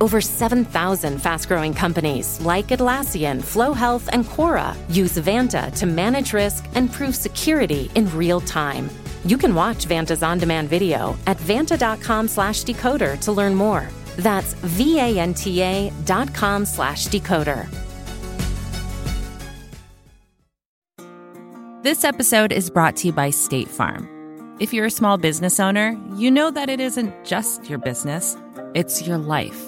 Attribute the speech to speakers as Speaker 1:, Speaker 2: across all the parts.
Speaker 1: Over 7,000 fast growing companies like Atlassian, Flo Health, and Quora use Vanta to manage risk and prove security in real time. You can watch Vanta's on demand video at vanta.com slash decoder to learn more. That's V-A-N-T-A dot com slash decoder.
Speaker 2: This episode is brought to you by State Farm. If you're a small business owner, you know that it isn't just your business, it's your life.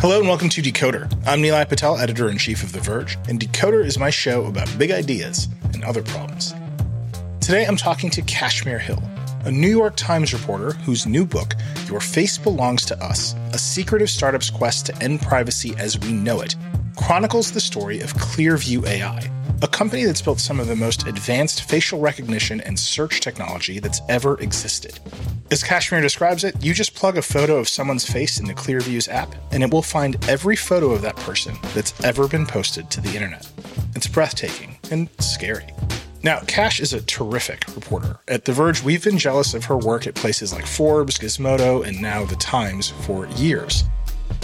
Speaker 3: Hello and welcome to Decoder. I'm Nilay Patel, editor in chief of The Verge, and Decoder is my show about big ideas and other problems. Today I'm talking to Kashmir Hill, a New York Times reporter whose new book, Your Face Belongs to Us A Secretive Startup's Quest to End Privacy as We Know It, chronicles the story of Clearview AI, a company that's built some of the most advanced facial recognition and search technology that's ever existed. As Kashmir describes it, you just plug a photo of someone's face in the Clearview's app, and it will find every photo of that person that's ever been posted to the internet. It's breathtaking and scary. Now, Cash is a terrific reporter. At The Verge, we've been jealous of her work at places like Forbes, Gizmodo, and now The Times for years.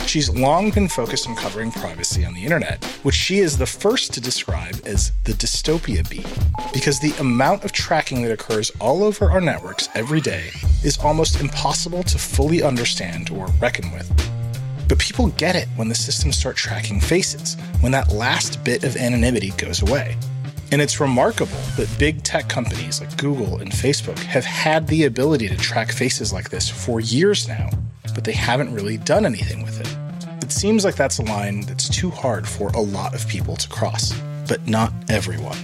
Speaker 3: She's long been focused on covering privacy on the internet, which she is the first to describe as the dystopia beat, because the amount of tracking that occurs all over our networks every day is almost impossible to fully understand or reckon with. But people get it when the systems start tracking faces, when that last bit of anonymity goes away. And it's remarkable that big tech companies like Google and Facebook have had the ability to track faces like this for years now, but they haven't really done anything with it. It seems like that's a line that's too hard for a lot of people to cross, but not everyone.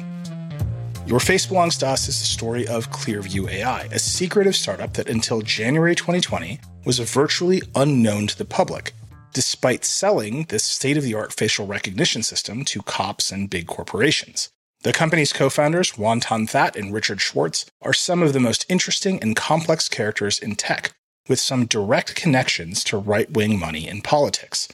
Speaker 3: Your Face Belongs to Us is the story of Clearview AI, a secretive startup that until January 2020 was virtually unknown to the public, despite selling this state of the art facial recognition system to cops and big corporations. The company's co founders, Ton-That and Richard Schwartz, are some of the most interesting and complex characters in tech, with some direct connections to right wing money in politics.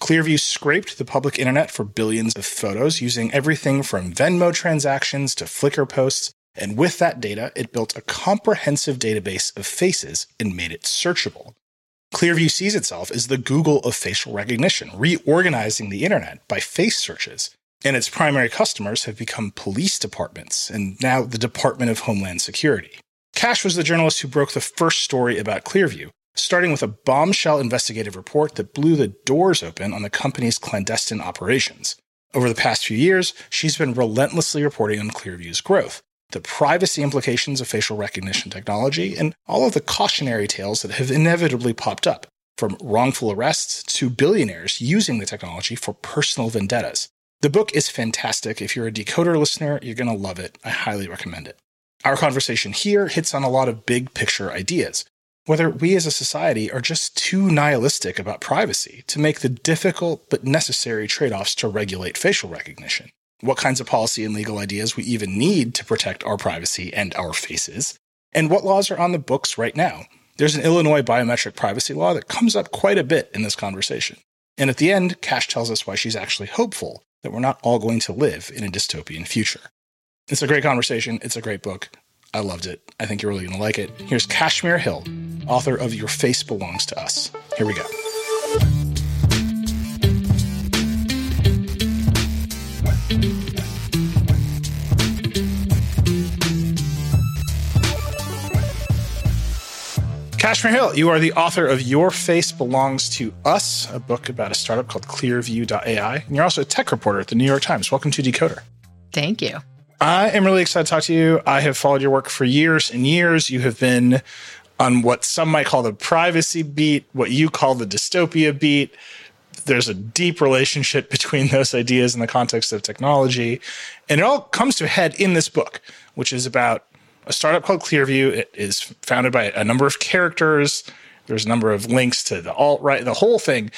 Speaker 3: Clearview scraped the public internet for billions of photos using everything from Venmo transactions to Flickr posts, and with that data, it built a comprehensive database of faces and made it searchable. Clearview sees itself as the Google of facial recognition, reorganizing the internet by face searches. And its primary customers have become police departments and now the Department of Homeland Security. Cash was the journalist who broke the first story about Clearview, starting with a bombshell investigative report that blew the doors open on the company's clandestine operations. Over the past few years, she's been relentlessly reporting on Clearview's growth, the privacy implications of facial recognition technology, and all of the cautionary tales that have inevitably popped up, from wrongful arrests to billionaires using the technology for personal vendettas. The book is fantastic. If you're a decoder listener, you're going to love it. I highly recommend it. Our conversation here hits on a lot of big picture ideas. Whether we as a society are just too nihilistic about privacy to make the difficult but necessary trade offs to regulate facial recognition. What kinds of policy and legal ideas we even need to protect our privacy and our faces. And what laws are on the books right now. There's an Illinois biometric privacy law that comes up quite a bit in this conversation. And at the end, Cash tells us why she's actually hopeful that we're not all going to live in a dystopian future. It's a great conversation. It's a great book. I loved it. I think you're really going to like it. Here's Kashmir Hill, author of Your Face Belongs to Us. Here we go. Kashmir Hill, you are the author of Your Face Belongs to Us, a book about a startup called Clearview.ai. And you're also a tech reporter at the New York Times. Welcome to Decoder.
Speaker 4: Thank you.
Speaker 3: I am really excited to talk to you. I have followed your work for years and years. You have been on what some might call the privacy beat, what you call the dystopia beat. There's a deep relationship between those ideas in the context of technology. And it all comes to a head in this book, which is about a startup called Clearview. It is founded by a number of characters. There's a number of links to the alt right, the whole thing.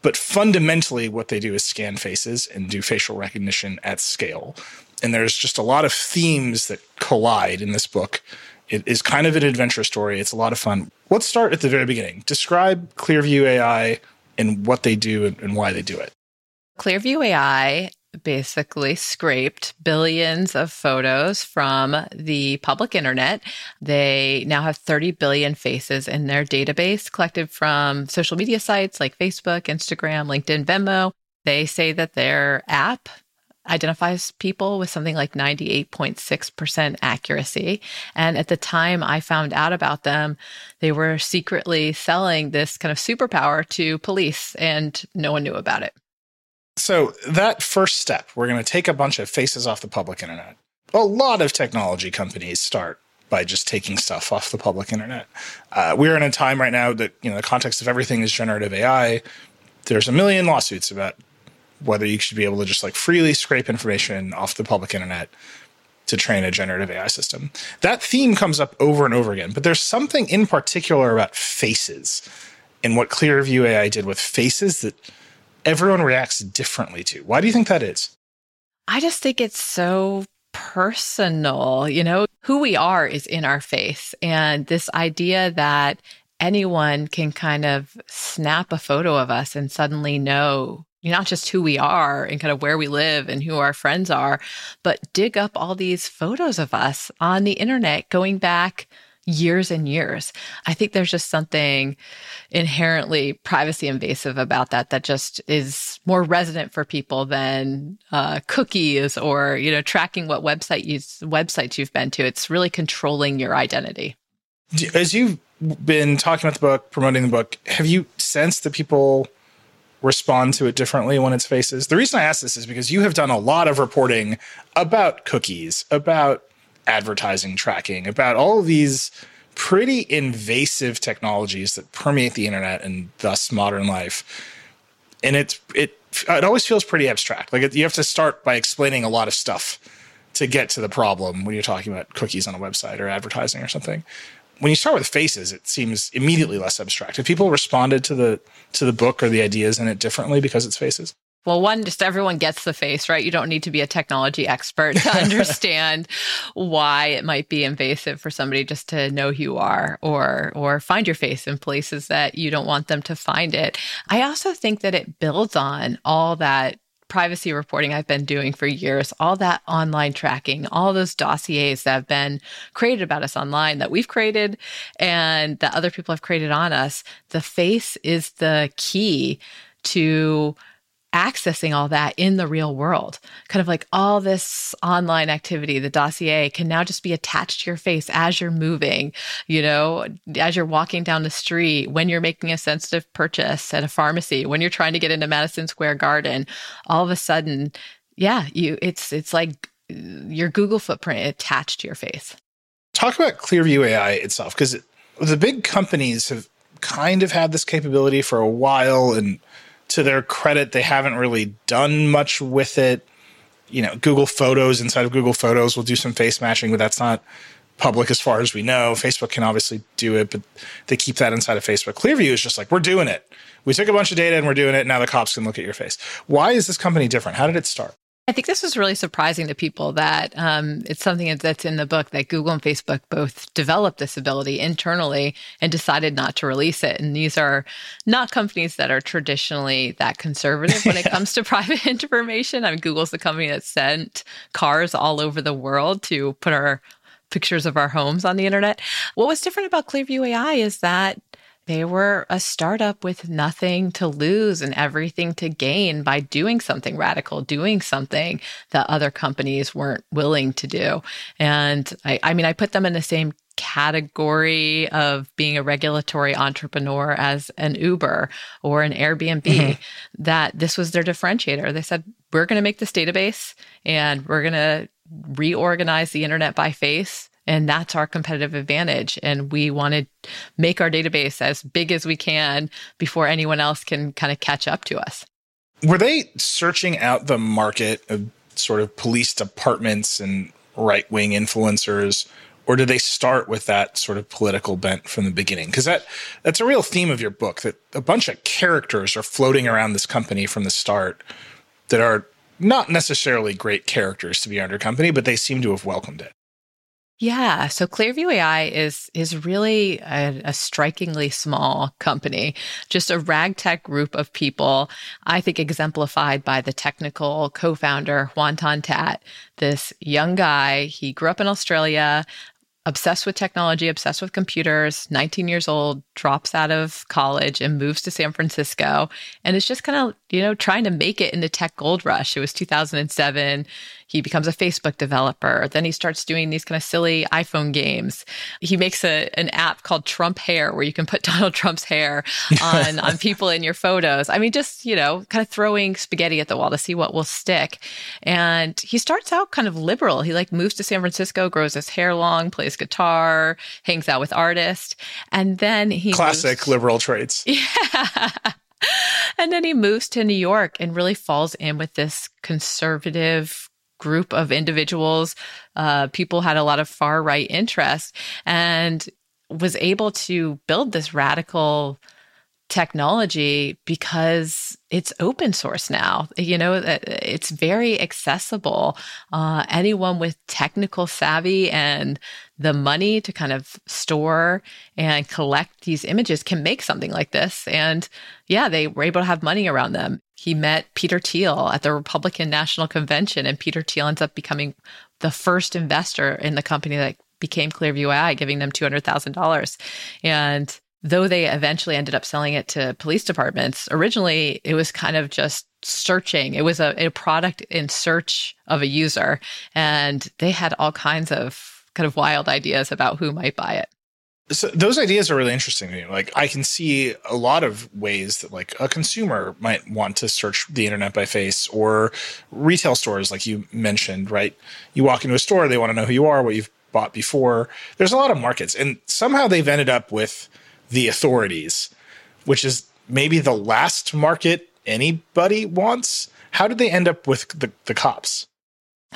Speaker 3: But fundamentally, what they do is scan faces and do facial recognition at scale. And there's just a lot of themes that collide in this book. It is kind of an adventure story. It's a lot of fun. Let's start at the very beginning. Describe Clearview AI and what they do and why they do it.
Speaker 4: Clearview AI basically scraped billions of photos from the public internet. They now have 30 billion faces in their database collected from social media sites like Facebook, Instagram, LinkedIn, Venmo. They say that their app identifies people with something like 98.6% accuracy. And at the time I found out about them, they were secretly selling this kind of superpower to police and no one knew about it.
Speaker 3: So, that first step, we're going to take a bunch of faces off the public internet. A lot of technology companies start by just taking stuff off the public internet. Uh, we're in a time right now that, you know, the context of everything is generative AI. There's a million lawsuits about whether you should be able to just like freely scrape information off the public internet to train a generative AI system. That theme comes up over and over again, but there's something in particular about faces and what Clearview AI did with faces that everyone reacts differently to. Why do you think that is?
Speaker 4: I just think it's so personal. You know, who we are is in our face. And this idea that anyone can kind of snap a photo of us and suddenly know not just who we are and kind of where we live and who our friends are, but dig up all these photos of us on the internet going back years and years. I think there's just something inherently privacy invasive about that that just is more resonant for people than uh, cookies or you know tracking what website you websites you've been to. It's really controlling your identity.
Speaker 3: As you've been talking about the book, promoting the book, have you sensed that people respond to it differently when it's faces? The reason I ask this is because you have done a lot of reporting about cookies, about advertising tracking, about all of these pretty invasive technologies that permeate the internet and thus modern life. And it's it it always feels pretty abstract. Like you have to start by explaining a lot of stuff to get to the problem when you're talking about cookies on a website or advertising or something. When you start with faces, it seems immediately less abstract. Have people responded to the to the book or the ideas in it differently because it's faces?
Speaker 4: Well, one, just everyone gets the face, right? You don't need to be a technology expert to understand why it might be invasive for somebody just to know who you are or or find your face in places that you don't want them to find it. I also think that it builds on all that privacy reporting I've been doing for years, all that online tracking, all those dossiers that have been created about us online that we've created and that other people have created on us. The face is the key to accessing all that in the real world. Kind of like all this online activity, the dossier can now just be attached to your face as you're moving, you know, as you're walking down the street, when you're making a sensitive purchase at a pharmacy, when you're trying to get into Madison Square Garden, all of a sudden, yeah, you it's it's like uh, your Google footprint attached to your face.
Speaker 3: Talk about Clearview AI itself because the big companies have kind of had this capability for a while and to their credit, they haven't really done much with it. You know, Google Photos inside of Google Photos will do some face matching, but that's not public as far as we know. Facebook can obviously do it, but they keep that inside of Facebook. Clearview is just like, we're doing it. We took a bunch of data and we're doing it. Now the cops can look at your face. Why is this company different? How did it start?
Speaker 4: I think this was really surprising to people that um, it's something that's in the book that Google and Facebook both developed this ability internally and decided not to release it. And these are not companies that are traditionally that conservative when it comes to private information. I mean, Google's the company that sent cars all over the world to put our pictures of our homes on the internet. What was different about Clearview AI is that they were a startup with nothing to lose and everything to gain by doing something radical, doing something that other companies weren't willing to do. And I, I mean, I put them in the same category of being a regulatory entrepreneur as an Uber or an Airbnb, mm-hmm. that this was their differentiator. They said, we're going to make this database and we're going to reorganize the internet by face. And that's our competitive advantage. And we want to make our database as big as we can before anyone else can kind of catch up to us.
Speaker 3: Were they searching out the market of sort of police departments and right wing influencers? Or did they start with that sort of political bent from the beginning? Because that that's a real theme of your book that a bunch of characters are floating around this company from the start that are not necessarily great characters to be under company, but they seem to have welcomed it.
Speaker 4: Yeah, so Clearview AI is is really a, a, strikingly small company, just a ragtag group of people. I think exemplified by the technical co-founder Hoan Ton-That, this young guy. He grew up in Australia, obsessed with technology, obsessed with computers, 19 years old, drops out of college and moves to San Francisco and is just kind of, you know, trying to make it in the tech gold rush. It was 2007. He becomes a Facebook developer. Then he starts doing these kind of silly iPhone games. He makes a, an app called Trump Hair where you can put Donald Trump's hair on, on people in your photos. I mean, just, you know, kind of throwing spaghetti at the wall to see what will stick. And he starts out kind of liberal. He like moves to San Francisco, grows his hair long, plays guitar, hangs out with artists. And then he
Speaker 3: classic moves, liberal traits.
Speaker 4: Yeah. and then he moves to New York and really falls in with this conservative group of individuals. Uh, people had a lot of far right interest and was able to build this radical technology because it's open source now. You know, it's very accessible. Uh, anyone with technical savvy and the money to kind of store and collect these images can make something like this. And yeah, they were able to have money around them. He met Peter Thiel at the Republican National Convention, and Peter Thiel ends up becoming the first investor in the company that became Clearview AI, giving them $200,000. And though they eventually ended up selling it to police departments, originally it was kind of just searching. It was a, a product in search of a user, and they had all kinds of kind of wild ideas about who might buy it.
Speaker 3: So those ideas are really interesting to me. Like I can see a lot of ways that like a consumer might want to search the internet by face or retail stores like you mentioned, right? You walk into a store, they want to know who you are, what you've bought before. There's a lot of markets and somehow they've ended up with the authorities, which is maybe the last market anybody wants. How did they end up with the, the cops?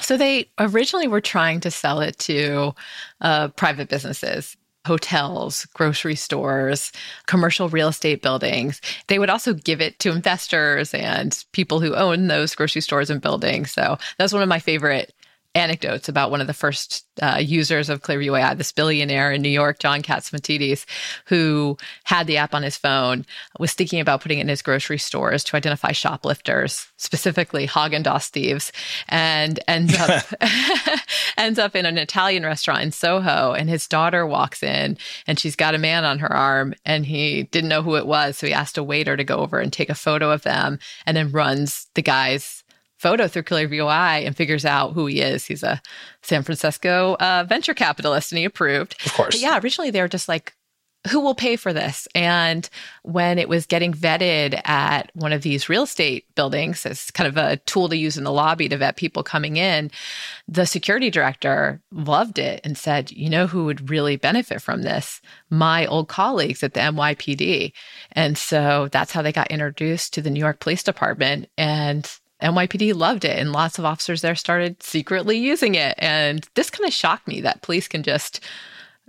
Speaker 4: So they originally were trying to sell it to uh, private businesses hotels, grocery stores, commercial real estate buildings. They would also give it to investors and people who own those grocery stores and buildings. So that's one of my favorite anecdotes about one of the first uh, users of Clearview AI, this billionaire in New York, John Catsimatidis, who had the app on his phone, was thinking about putting it in his grocery stores to identify shoplifters, specifically Haagen-Dazs thieves, and ends up ends up in an Italian restaurant in Soho, and his daughter walks in, and she's got a man on her arm, and he didn't know who it was, so he asked a waiter to go over and take a photo of them, and then runs the guy's photo through Clearview AI and figures out who he is. He's a San Francisco uh, venture capitalist and he approved.
Speaker 3: Of course.
Speaker 4: But yeah, originally they were just like, who will pay for this? And when it was getting vetted at one of these real estate buildings as kind of a tool to use in the lobby to vet people coming in, the security director loved it and said, you know who would really benefit from this? My old colleagues at the NYPD. And so that's how they got introduced to the New York Police Department. And NYPD loved it, and lots of officers there started secretly using it. And this kind of shocked me that police can just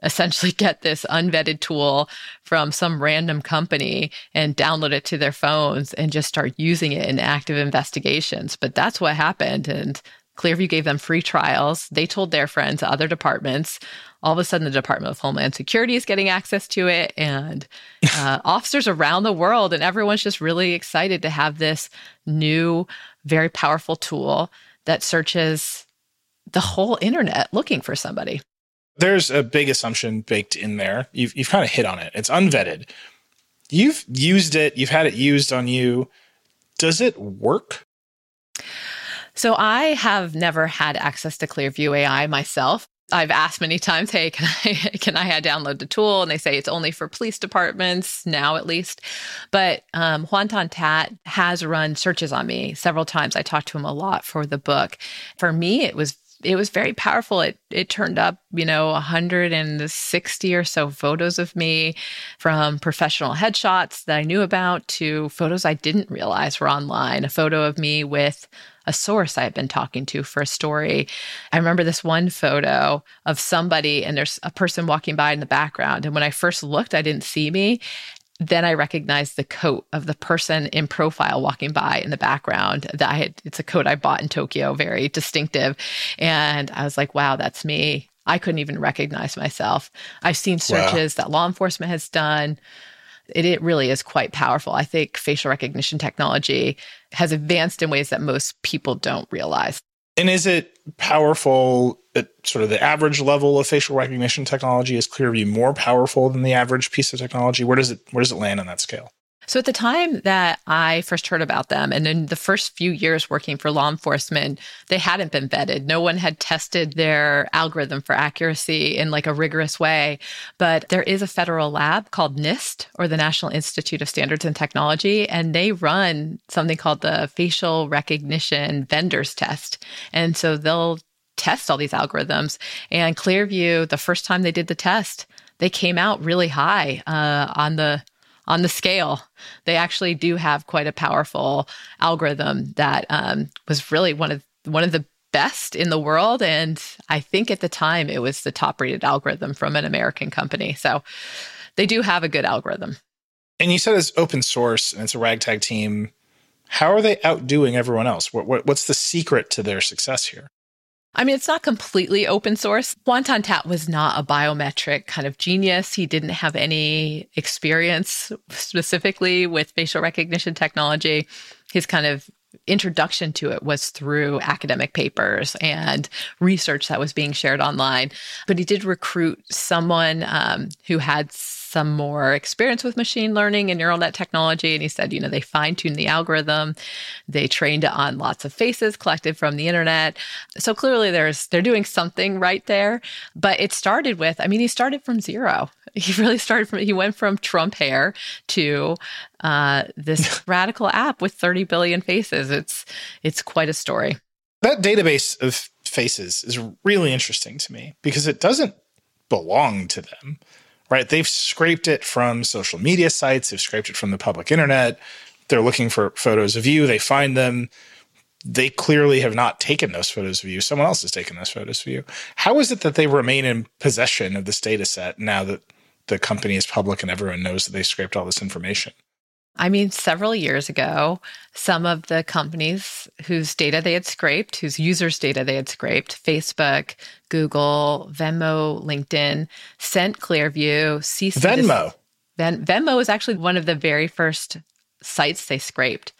Speaker 4: essentially get this unvetted tool from some random company and download it to their phones and just start using it in active investigations. But that's what happened. And Clearview gave them free trials. They told their friends, other departments. All of a sudden, the Department of Homeland Security is getting access to it, and uh, officers around the world, and everyone's just really excited to have this new very powerful tool that searches the whole internet looking for somebody.
Speaker 3: There's a big assumption baked in there. You've, you've kind of hit on it. It's unvetted. You've used it, you've had it used on you. Does it work?
Speaker 4: So I have never had access to Clearview AI myself. I've asked many times, hey, can I can I download the tool? And they say it's only for police departments now, at least. But um, Hoan Ton-That has run searches on me several times. I talked to him a lot for the book. For me, it was it was very powerful. It it turned up, you know, 160 or so photos of me from professional headshots that I knew about to photos I didn't realize were online. A photo of me with a source I had been talking to for a story. I remember this one photo of somebody and there's a person walking by in the background. And when I first looked, I didn't see me then I recognized the coat of the person in profile walking by in the background that I had, it's a coat I bought in Tokyo, very distinctive. And I was like, wow, that's me. I couldn't even recognize myself. I've seen searches wow. that law enforcement has done. It, it really is quite powerful. I think facial recognition technology has advanced in ways that most people don't realize.
Speaker 3: And is it powerful at sort of the average level of facial recognition technology? Is Clearview more powerful than the average piece of technology? Where does it where does it land on that scale?
Speaker 4: So at the time that I first heard about them, and in the first few years working for law enforcement, they hadn't been vetted. No one had tested their algorithm for accuracy in like a rigorous way. But there is a federal lab called NIST, or the National Institute of Standards and Technology, and they run something called the facial recognition vendors test. And so they'll test all these algorithms. And Clearview, the first time they did the test, they came out really high uh, on the on the scale. They actually do have quite a powerful algorithm that um, was really one of one of the best in the world. And I think at the time it was the top rated algorithm from an American company. So they do have a good algorithm.
Speaker 3: And you said it's open source and it's a ragtag team. How are they outdoing everyone else? What, what, what's the secret to their success here?
Speaker 4: I mean, it's not completely open source. Hoan Ton-That was not a biometric kind of genius. He didn't have any experience specifically with facial recognition technology. His kind of introduction to it was through academic papers and research that was being shared online. But he did recruit someone um, who had some more experience with machine learning and neural net technology. And he said, you know, they fine tuned the algorithm, they trained it on lots of faces collected from the internet. So clearly there's they're doing something right there. But it started with, I mean, he started from zero. He really started from he went from Trump hair to uh, this radical app with 30 billion faces. It's it's quite a story.
Speaker 3: That database of faces is really interesting to me because it doesn't belong to them right? They've scraped it from social media sites, they've scraped it from the public internet. They're looking for photos of you, they find them. They clearly have not taken those photos of you. Someone else has taken those photos of you. How is it that they remain in possession of this data set now that the company is public and everyone knows that they scraped all this information?
Speaker 4: I mean, several years ago, some of the companies whose data they had scraped, whose users' data they had scraped, Facebook, Google, Venmo, LinkedIn, sent Clearview, cease
Speaker 3: Venmo.
Speaker 4: Ven- Venmo is actually one of the very first sites they scraped,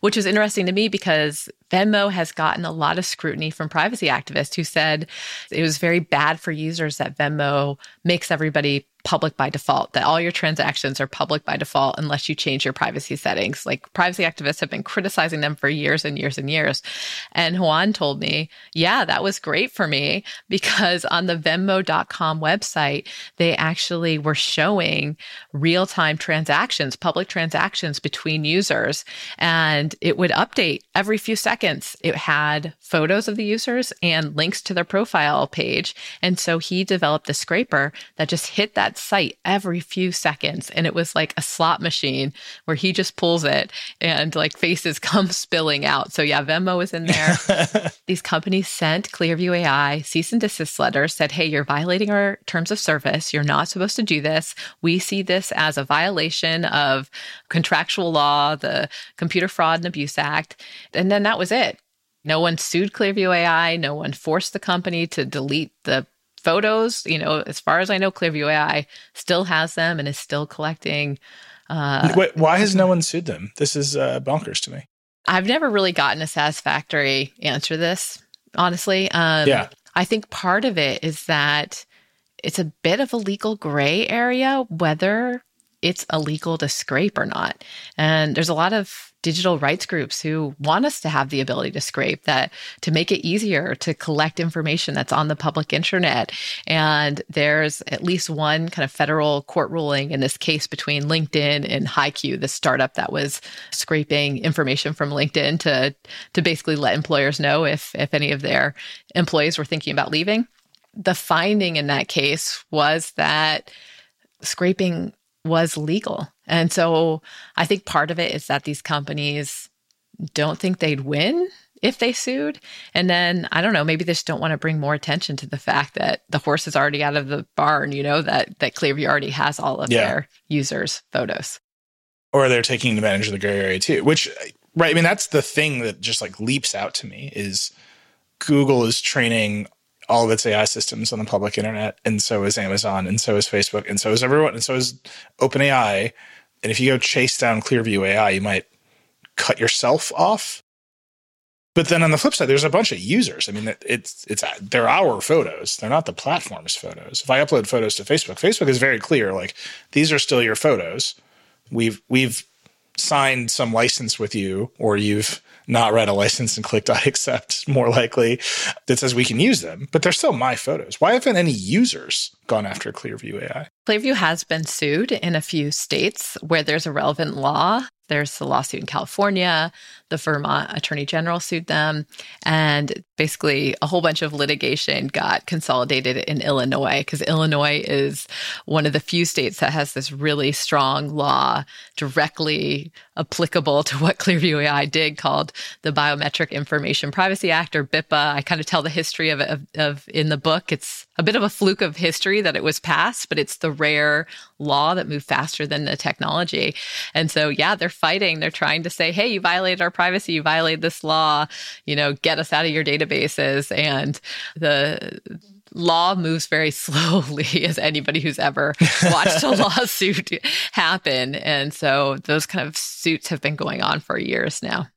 Speaker 4: which was interesting to me because Venmo has gotten a lot of scrutiny from privacy activists who said it was very bad for users that Venmo makes everybody public by default, that all your transactions are public by default unless you change your privacy settings. Like privacy activists have been criticizing them for years and years and years. And Hoan told me, yeah, that was great for me because on the Venmo.com website, they actually were showing real time transactions, public transactions between users, and it would update every few seconds. It had photos of the users and links to their profile page. And so he developed a scraper that just hit that site every few seconds. And it was like a slot machine where he just pulls it and like faces come spilling out. So yeah, Venmo was in there. These companies sent Clearview AI cease and desist letters, said, hey, you're violating our terms of service. You're not supposed to do this. We see this as a violation of contractual law, the Computer Fraud and Abuse Act. And then that was it. No one sued Clearview AI. No one forced the company to delete the photos. You know, as far as I know, Clearview AI still has them and is still collecting.
Speaker 3: Uh, Wait, why has no one sued them? This is uh, bonkers to me.
Speaker 4: I've never really gotten a satisfactory answer to this, honestly. Um,
Speaker 3: yeah.
Speaker 4: I think part of it is that it's a bit of a legal gray area whether it's illegal to scrape or not. And there's a lot of digital rights groups who want us to have the ability to scrape that to make it easier to collect information that's on the public internet. And there's at least one kind of federal court ruling in this case between LinkedIn and hiQ, the startup that was scraping information from LinkedIn to to basically let employers know if if any of their employees were thinking about leaving. The finding in that case was that scraping was legal. And so I think part of it is that these companies don't think they'd win if they sued. And then I don't know, maybe they just don't want to bring more attention to the fact that the horse is already out of the barn, you know, that that Clearview already has all of yeah. their users' photos.
Speaker 3: Or they're taking advantage of the gray area too, which right, I mean that's the thing that just like leaps out to me is Google is training all of its AI systems on the public internet, and so is Amazon, and so is Facebook, and so is everyone, and so is OpenAI. And if you go chase down Clearview AI, you might cut yourself off. But then on the flip side, there's a bunch of users. I mean, it's it's they're our photos. They're not the platform's photos. If I upload photos to Facebook, Facebook is very clear. Like these are still your photos. We've we've signed some license with you, or you've not read a license and clicked I accept more likely that says we can use them, but they're still my photos. Why haven't any users gone after Clearview AI?
Speaker 4: Clearview has been sued in a few states where there's a relevant law. There's the lawsuit in California. The Vermont Attorney General sued them. And basically, a whole bunch of litigation got consolidated in Illinois because Illinois is one of the few states that has this really strong law directly applicable to what Clearview AI did called the Biometric Information Privacy Act or BIPA. I kind of tell the history of of, of in the book. It's a bit of a fluke of history that it was passed, but it's the rare law that moved faster than the technology. And so, yeah, they're fighting. They're trying to say, hey, you violated our privacy, you violated this law, you know, get us out of your databases. And the law moves very slowly as anybody who's ever watched a lawsuit happen. And so those kind of suits have been going on for years now.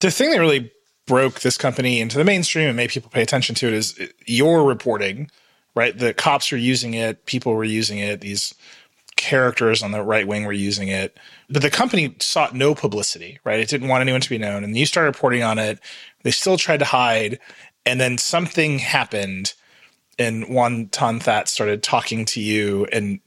Speaker 3: The thing that really broke this company into the mainstream and made people pay attention to it is uh, your reporting, right? The cops were using it, people were using it, these characters on the right wing were using it. But the company sought no publicity, right? It didn't want anyone to be known. And you started reporting on it. They still tried to hide. And then something happened and Hoan Ton-That started talking to you and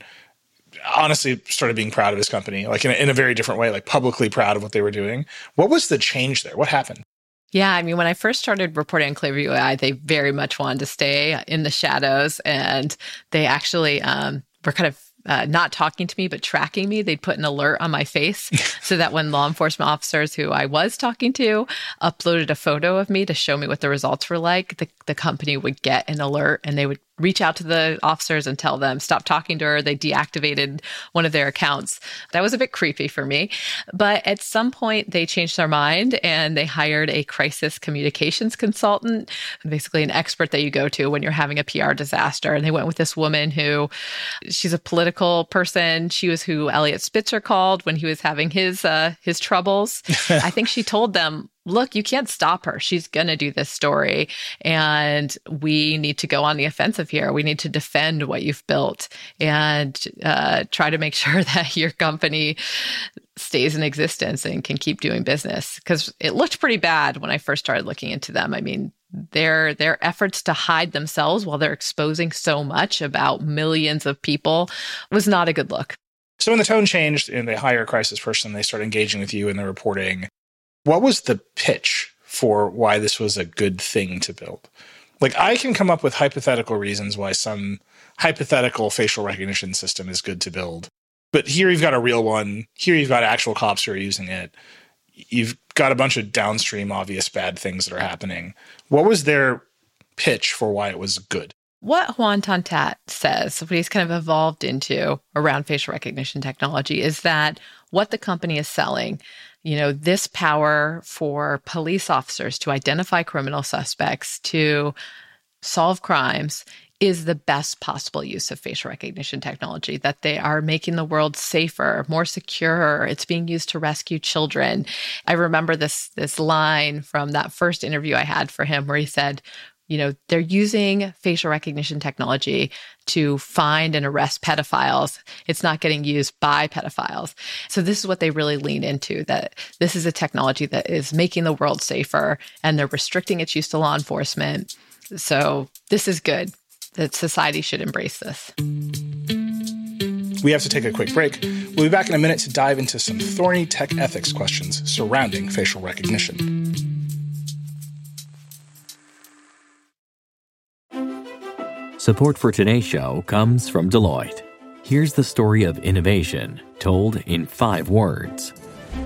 Speaker 3: honestly started being proud of his company, like in a, in a very different way, like publicly proud of what they were doing. What was the change there? What happened?
Speaker 4: Yeah, I mean, when I first started reporting on Clearview AI, they very much wanted to stay in the shadows, and they actually um, were kind of uh, not talking to me but tracking me they'd put an alert on my face so that when law enforcement officers who i was talking to uploaded a photo of me to show me what the results were like the, the company would get an alert and they would reach out to the officers and tell them stop talking to her. They deactivated one of their accounts. That was a bit creepy for me. But at some point they changed their mind and they hired a crisis communications consultant basically an expert that you go to when you're having a pr disaster. And they went with this woman who she's a political person. She was who Eliot Spitzer called when he was having his uh, his troubles. I think she told them look, you can't stop her. She's going to do this story. And we need to go on the offensive here. We need to defend what you've built and uh, try to make sure that your company stays in existence and can keep doing business. Because it looked pretty bad when I first started looking into them. I mean, their their efforts to hide themselves while they're exposing so much about millions of people was not a good look.
Speaker 3: So when the tone changed and they hire a crisis person, they start engaging with you in the reporting. What was the pitch for why this was a good thing to build? Like, I can come up with hypothetical reasons why some hypothetical facial recognition system is good to build. But here you've got a real one. Here you've got actual cops who are using it. You've got a bunch of downstream obvious bad things that are happening. What was their pitch for why it was good?
Speaker 4: What Hoan Ton-That says, what he's kind of evolved into around facial recognition technology, is that what the company is selling you know, this power for police officers to identify criminal suspects, to solve crimes is the best possible use of facial recognition technology that they are making the world safer more secure. It's being used to rescue children. I remember this this line from that first interview i had for him where he said you know, they're using facial recognition technology to find and arrest pedophiles. It's not getting used by pedophiles. So this is what they really lean into that this is a technology that is making the world safer and they're restricting its use to law enforcement. So this is good. That society should embrace this.
Speaker 3: We have to take a quick break. We'll be back in a minute to dive into some thorny tech ethics questions surrounding facial recognition.
Speaker 5: Support for today's show comes from Deloitte. Here's the story of innovation told in five words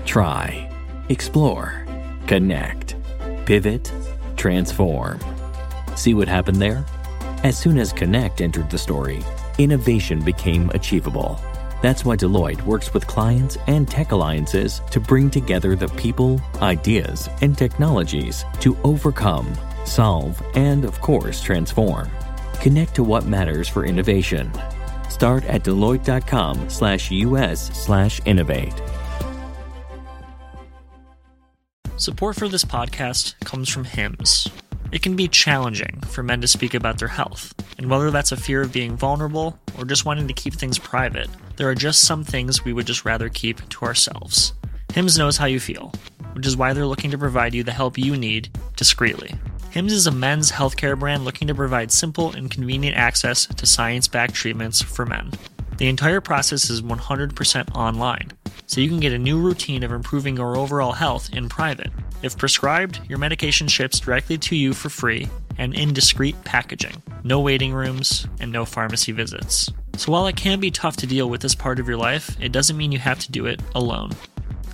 Speaker 5: try, explore, connect, pivot, transform. See what happened there? As soon as Connect entered the story, innovation became achievable. That's why Deloitte works with clients and tech alliances to bring together the people, ideas, and technologies to overcome, solve, and of course, transform. Connect to what matters for innovation. Start at Deloitte.com slash US slash innovate.
Speaker 6: Support for this podcast comes from Hims. It can be challenging for men to speak about their health, and whether that's a fear of being vulnerable or just wanting to keep things private, there are just some things we would just rather keep to ourselves. Hims knows how you feel, which is why they're looking to provide you the help you need discreetly. Hims is a men's healthcare brand looking to provide simple and convenient access to science backed treatments for men. The entire process is 100% online, so you can get a new routine of improving your overall health in private. If prescribed, your medication ships directly to you for free and in discreet packaging. No waiting rooms and no pharmacy visits. So while it can be tough to deal with this part of your life, it doesn't mean you have to do it alone.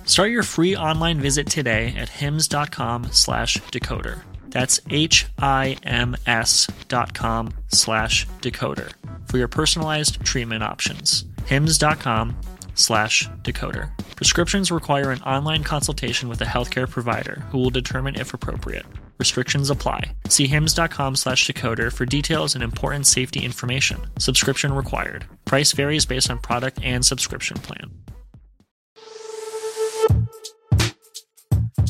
Speaker 6: Start your free online visit today at hims.com slash decoder. That's H-I-M-S dot com slash decoder for your personalized treatment options. hims.com slash decoder. Prescriptions require an online consultation with a healthcare provider who will determine if appropriate. Restrictions apply. See hims.com slash decoder for details and important safety information. Subscription required. Price varies based on product and subscription plan.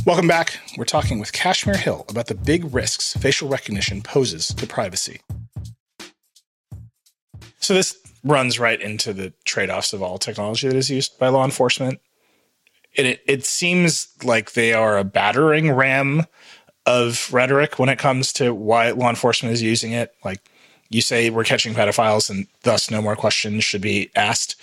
Speaker 3: Welcome back. We're talking with Kashmir Hill about the big risks facial recognition poses to privacy. So, this runs right into the trade offs of all technology that is used by law enforcement. And it, it seems like they are a battering ram of rhetoric when it comes to why law enforcement is using it. Like you say, we're catching pedophiles and thus no more questions should be asked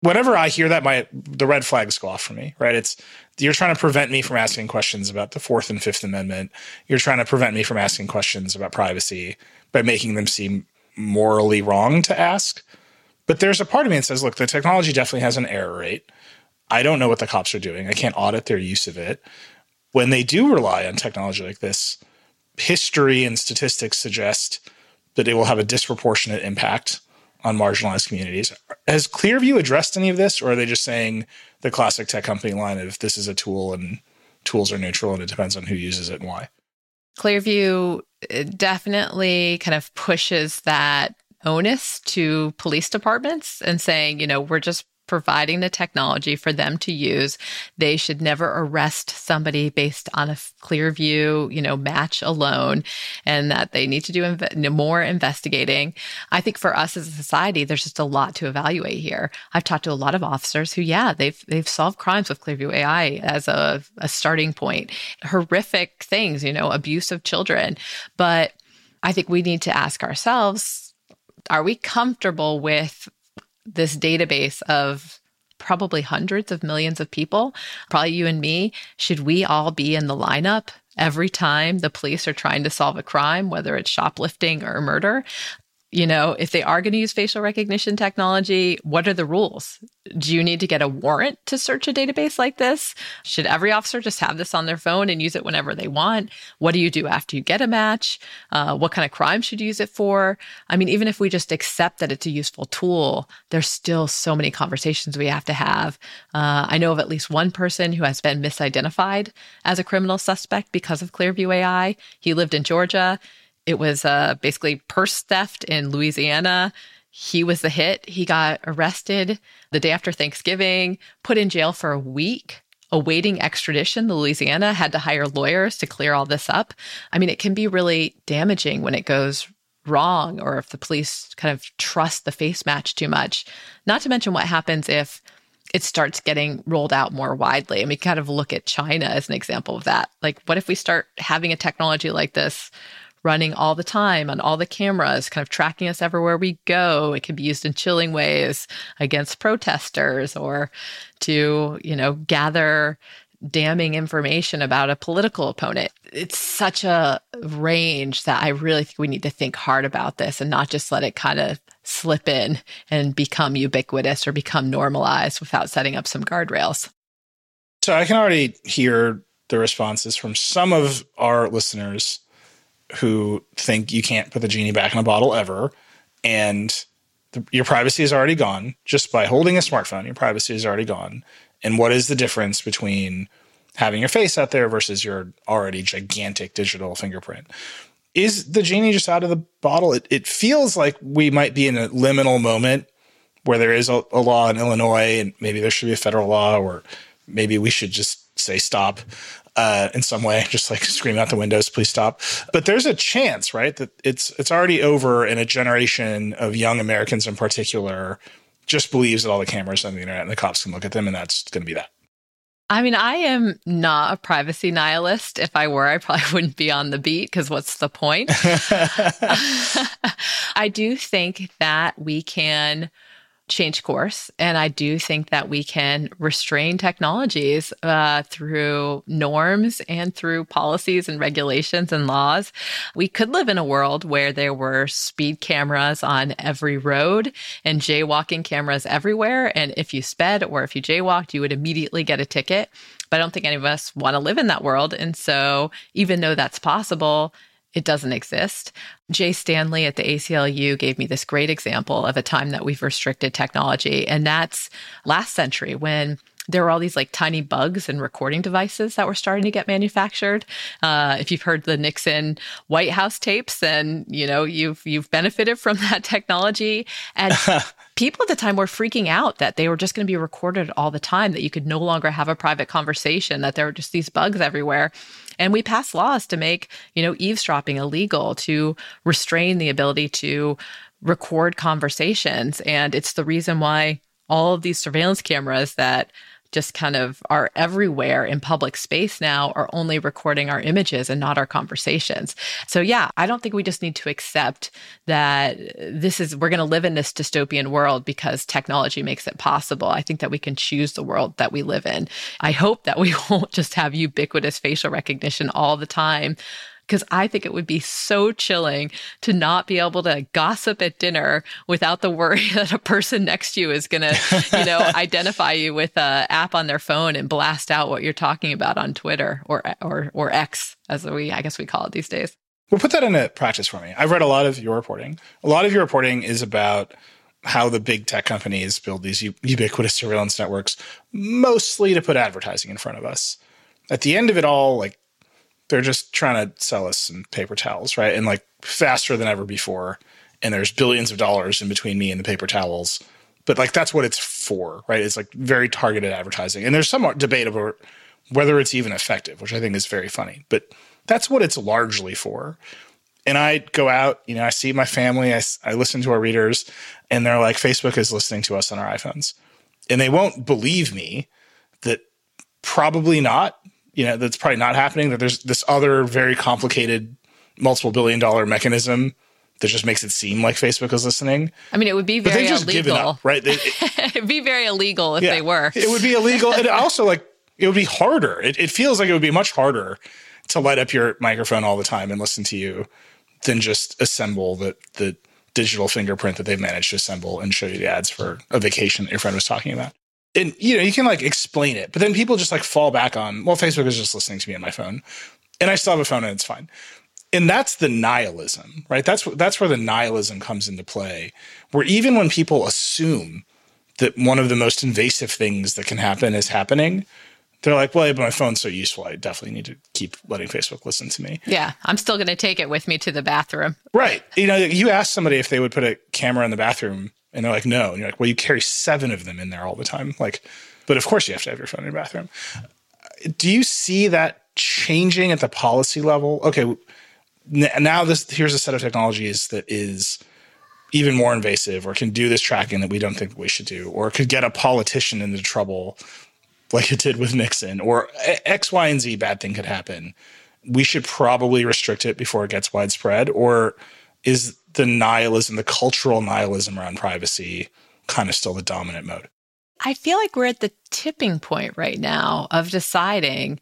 Speaker 3: whenever I hear that, my the red flags go off for me. Right? It's you're trying to prevent me from asking questions about the Fourth and Fifth Amendment. You're trying to prevent me from asking questions about privacy by making them seem morally wrong to ask. But there's a part of me that says, look, the technology definitely has an error rate. I don't know what the cops are doing. I can't audit their use of it. When they do rely on technology like this, history and statistics suggest that it will have a disproportionate impact on marginalized communities. Has Clearview addressed any of this, or are they just saying the classic tech company line of this is a tool and tools are neutral and it depends on who uses it and why?
Speaker 4: Clearview uh, definitely kind of pushes that onus to police departments and saying, you know, we're just providing the technology for them to use. They should never arrest somebody based on a Clearview, you know, match alone, and that they need to do inv- more investigating. I think for us as a society, there's just a lot to evaluate here. I've talked to a lot of officers who, yeah, they've they've solved crimes with Clearview AI as a, a starting point. Horrific things, you know, abuse of children, but I think we need to ask ourselves are we comfortable with this database of probably hundreds of millions of people, probably you and me, should we all be in the lineup every time the police are trying to solve a crime, whether it's shoplifting or murder? You know, if they are going to use facial recognition technology, what are the rules? Do you need to get a warrant to search a database like this? Should every officer just have this on their phone and use it whenever they want? What do you do after you get a match? Uh, what kind of crime should you use it for? I mean, even if we just accept that it's a useful tool, there's still so many conversations we have to have. Uh, I know of at least one person who has been misidentified as a criminal suspect because of Clearview AI. He lived in Georgia it was uh, basically purse theft in Louisiana. He was the hit. He got arrested the day after Thanksgiving, put in jail for a week awaiting extradition. The Louisiana had to hire lawyers to clear all this up. I mean, it can be really damaging when it goes wrong or if the police kind of trust the face match too much. Not to mention what happens if it starts getting rolled out more widely. And we kind of look at China as an example of that. Like, what if we start having a technology like this running all the time on all the cameras, kind of tracking us everywhere we go? It can be used in chilling ways against protesters or to, you know, gather damning information about a political opponent. It's such a range that I really think we need to think hard about this and not just let it kind of slip in and become ubiquitous or become normalized without setting up some guardrails.
Speaker 3: So I can already hear the responses from some of our listeners who think you can't put the genie back in a bottle ever and your privacy is already gone just by holding a smartphone your privacy is already gone. And what is the difference between having your face out there versus your already gigantic digital fingerprint? Is the genie just out of the bottle? It, it feels like we might be in a liminal moment where there is a, a law in illinois and maybe there should be a federal law or maybe we should just say stop uh, in some way, just like scream out the windows, please stop. But there's a chance, right, that it's it's already over, and a generation of young Americans in particular just believes that all the cameras on the internet and the cops can look at them, and that's going to be that.
Speaker 4: I mean, I am not a privacy nihilist. If I were, I probably wouldn't be on the beat because what's the point? I do think that we can change course. And I do think that we can restrain technologies uh, through norms and through policies and regulations and laws. We could live in a world where there were speed cameras on every road and jaywalking cameras everywhere. And if you sped or if you jaywalked, you would immediately get a ticket. But I don't think any of us want to live in that world. And so, even though that's possible, it doesn't exist. Jay Stanley at the ACLU gave me this great example of a time that we've restricted technology, and that's last century when there were all these like tiny bugs and recording devices that were starting to get manufactured. Uh, if you've heard the Nixon White House tapes, then you know you've you've benefited from that technology. And people at the time were freaking out that they were just going to be recorded all the time, that you could no longer have a private conversation, that there were just these bugs everywhere. And we passed laws to make, you know, eavesdropping illegal, to restrain the ability to record conversations. And it's the reason why all of these surveillance cameras that just kind of are everywhere in public space now are only recording our images and not our conversations. So yeah, I don't think we just need to accept that this is we're going to live in this dystopian world because technology makes it possible. I think that we can choose the world that we live in. I hope that we won't just have ubiquitous facial recognition all the time because I think it would be so chilling to not be able to gossip at dinner without the worry that a person next to you is going to, you know, identify you with a app on their phone and blast out what you're talking about on Twitter or or or X as we I guess we call it these days.
Speaker 3: Well, put that into practice for me. I've read a lot of your reporting. A lot of your reporting is about how the big tech companies build these ubiquitous surveillance networks, mostly to put advertising in front of us. At the end of it all, like they're just trying to sell us some paper towels, right? And like faster than ever before. And there's billions of dollars in between me and the paper towels. But like that's what it's for, right? It's like very targeted advertising. And there's some debate about whether it's even effective, which I think is very funny. But that's what it's largely for. And I go out, you know, I see my family, I, I listen to our readers, and they're like, Facebook is listening to us on our iPhones. And they won't believe me that probably not you know that's probably not happening that there's this other very complicated multiple billion dollar mechanism that just makes it seem like Facebook is listening.
Speaker 4: I mean, it would be very illegal,
Speaker 3: up, right? It,
Speaker 4: would be very illegal if yeah, they were.
Speaker 3: It would be illegal, and also like it would be harder. It, it feels like it would be much harder to light up your microphone all the time and listen to you than just assemble the the digital fingerprint that they've managed to assemble and show you the ads for a vacation that your friend was talking about and you know you can like explain it but then people just like fall back on well facebook is just listening to me on my phone and i still have a phone and it's fine and that's the nihilism right that's that's where the nihilism comes into play where even when people assume that one of the most invasive things that can happen is happening they're like, well, but my phone's so useful. I definitely need to keep letting Facebook listen to me.
Speaker 4: Yeah, I'm still going to take it with me to the bathroom.
Speaker 3: Right. You know, you ask somebody if they would put a camera in the bathroom and they're like, no. And you're like, well, you carry seven of them in there all the time. Like, but of course you have to have your phone in your bathroom. Do you see that changing at the policy level? Okay, now this here's a set of technologies that is even more invasive or can do this tracking that we don't think we should do or could get a politician into trouble like it did with Nixon or X, Y, and Z bad thing could happen. We should probably restrict it before it gets widespread. Or is the nihilism, the cultural nihilism around privacy, kind of still the dominant mode?
Speaker 4: I feel like we're at the tipping point right now of deciding,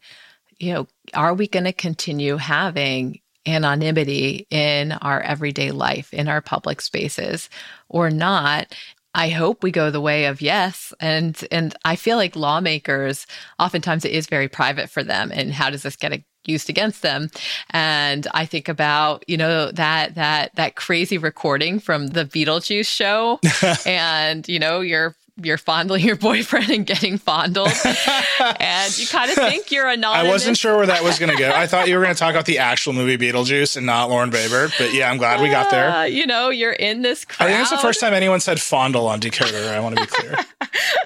Speaker 4: you know, are we going to continue having anonymity in our everyday life, in our public spaces, or not? I hope we go the way of yes. And and I feel like lawmakers oftentimes it is very private for them. And how does this get used against them? And I think about, you know, that that that crazy recording from the Beetlejuice show. and, you know, you're you're fondling your boyfriend and getting fondled, and you kind of think you're anonymous.
Speaker 3: I wasn't sure where that was going to go. I thought you were going to talk about the actual movie Beetlejuice and not Lauren Boebert, but yeah, I'm glad we got there. Uh,
Speaker 4: you know, you're in this crowd.
Speaker 3: I think it's the first time anyone said fondle on Decoder. I want to be clear.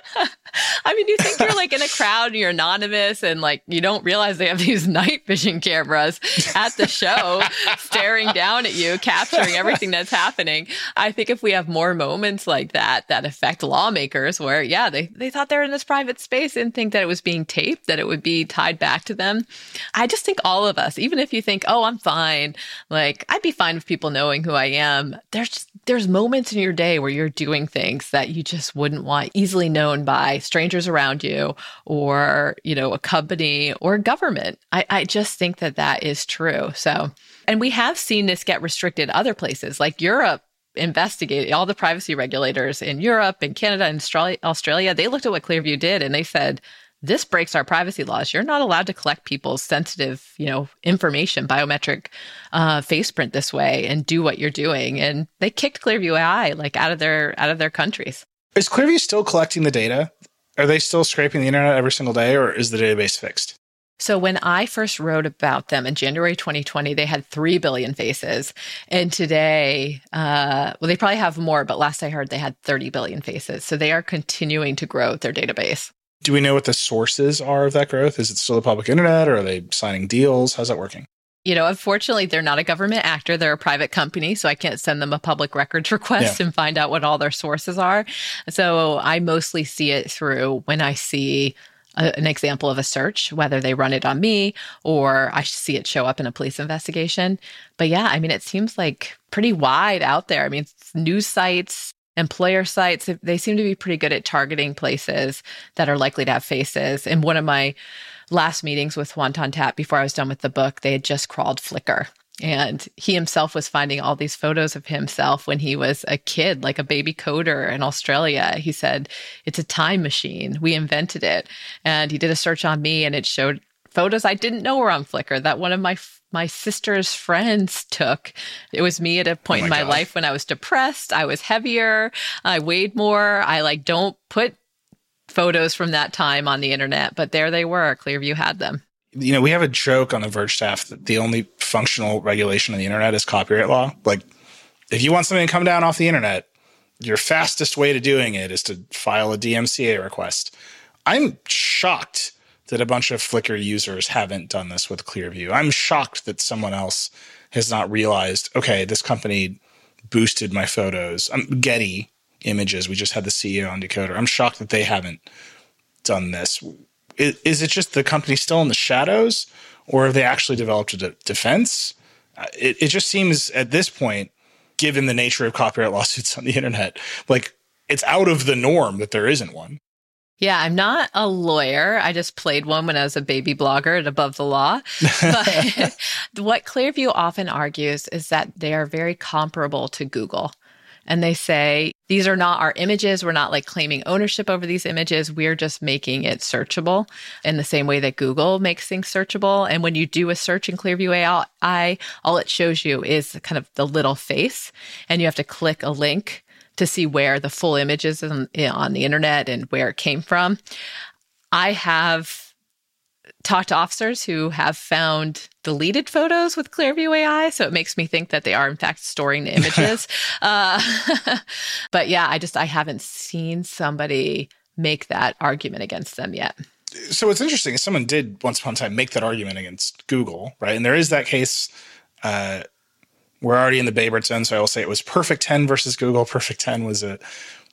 Speaker 4: crowd and you're anonymous and like you don't realize they have these night vision cameras at the show staring down at you, capturing everything that's happening. I think if we have more moments like that that affect lawmakers where, yeah, they, they thought they're in this private space and think that it was being taped, that it would be tied back to them. I just think all of us, even if you think, oh, I'm fine, like I'd be fine with people knowing who I am, there's just, there's moments in your day where you're doing things that you just wouldn't want easily known by strangers around you or, you know, a company or government. I, I just think that that is true. So, and we have seen this get restricted other places like Europe investigated all the privacy regulators in Europe and Canada and Australia. They looked at what Clearview did and they said, this breaks our privacy laws. You're not allowed to collect people's sensitive, you know, information, biometric uh, face print this way, and do what you're doing. And they kicked Clearview AI like out of their out of their countries.
Speaker 3: Is Clearview still collecting the data? Are they still scraping the internet every single day, or is the database fixed?
Speaker 4: So when I first wrote about them in January 2020, they had 3 billion faces. And today, uh, well, they probably have more, but last I heard they had 30 billion faces. So they are continuing to grow their database.
Speaker 3: Do we know what the sources are of that growth? Is it still the public internet or are they signing deals? How's that working?
Speaker 4: You know, unfortunately, they're not a government actor. They're a private company. So I can't send them a public records request yeah. and find out what all their sources are. So I mostly see it through when I see a, an example of a search, whether they run it on me or I see it show up in a police investigation. But yeah, I mean, it seems like pretty wide out there. I mean, news sites, employer sites, they seem to be pretty good at targeting places that are likely to have faces. And one of my last meetings with Hoan Ton-That before I was done with the book, they had just crawled Flickr. And he himself was finding all these photos of himself when he was a kid, like a baby coder in Australia. He said, It's a time machine. We invented it. And he did a search on me and it showed photos I didn't know were on Flickr that one of my my sister's friends took. It was me at a point oh my in my God. life when I was depressed, I was heavier, I weighed more. I like don't put photos from that time on the internet, but there they were. Clearview had them.
Speaker 3: You know, we have a joke on the Verge staff that the only functional regulation on the internet is copyright law. Like, if you want something to come down off the internet, your fastest way to doing it is to file a DMCA request. I'm shocked that a bunch of Flickr users haven't done this with Clearview. I'm shocked that someone else has not realized, okay, this company boosted my photos. Um, Getty Images, we just had the CEO on Decoder. I'm shocked that they haven't done this. Is, is it just the company still in the shadows, or have they actually developed a de- defense? Uh, it, it just seems at this point, given the nature of copyright lawsuits on the internet, like it's out of the norm that there isn't one.
Speaker 4: Yeah, I'm not a lawyer. I just played one when I was a baby blogger at Above the Law. But what Clearview often argues is that they are very comparable to Google. And they say, these are not our images. We're not like claiming ownership over these images. We're just making it searchable in the same way that Google makes things searchable. And when you do a search in Clearview AI, all it shows you is kind of the little face, and you have to click a link to see where the full image is on, on the internet and where it came from. I have talked to officers who have found deleted photos with Clearview AI. So it makes me think that they are, in fact, storing the images. uh, but yeah, I just, I haven't seen somebody make that argument against them yet.
Speaker 3: so what's interesting is someone did once upon a time make that argument against Google, right? And there is that case. Uh, we're already in the Boebert zone, so I will say it was Perfect Ten versus Google. Perfect Ten was a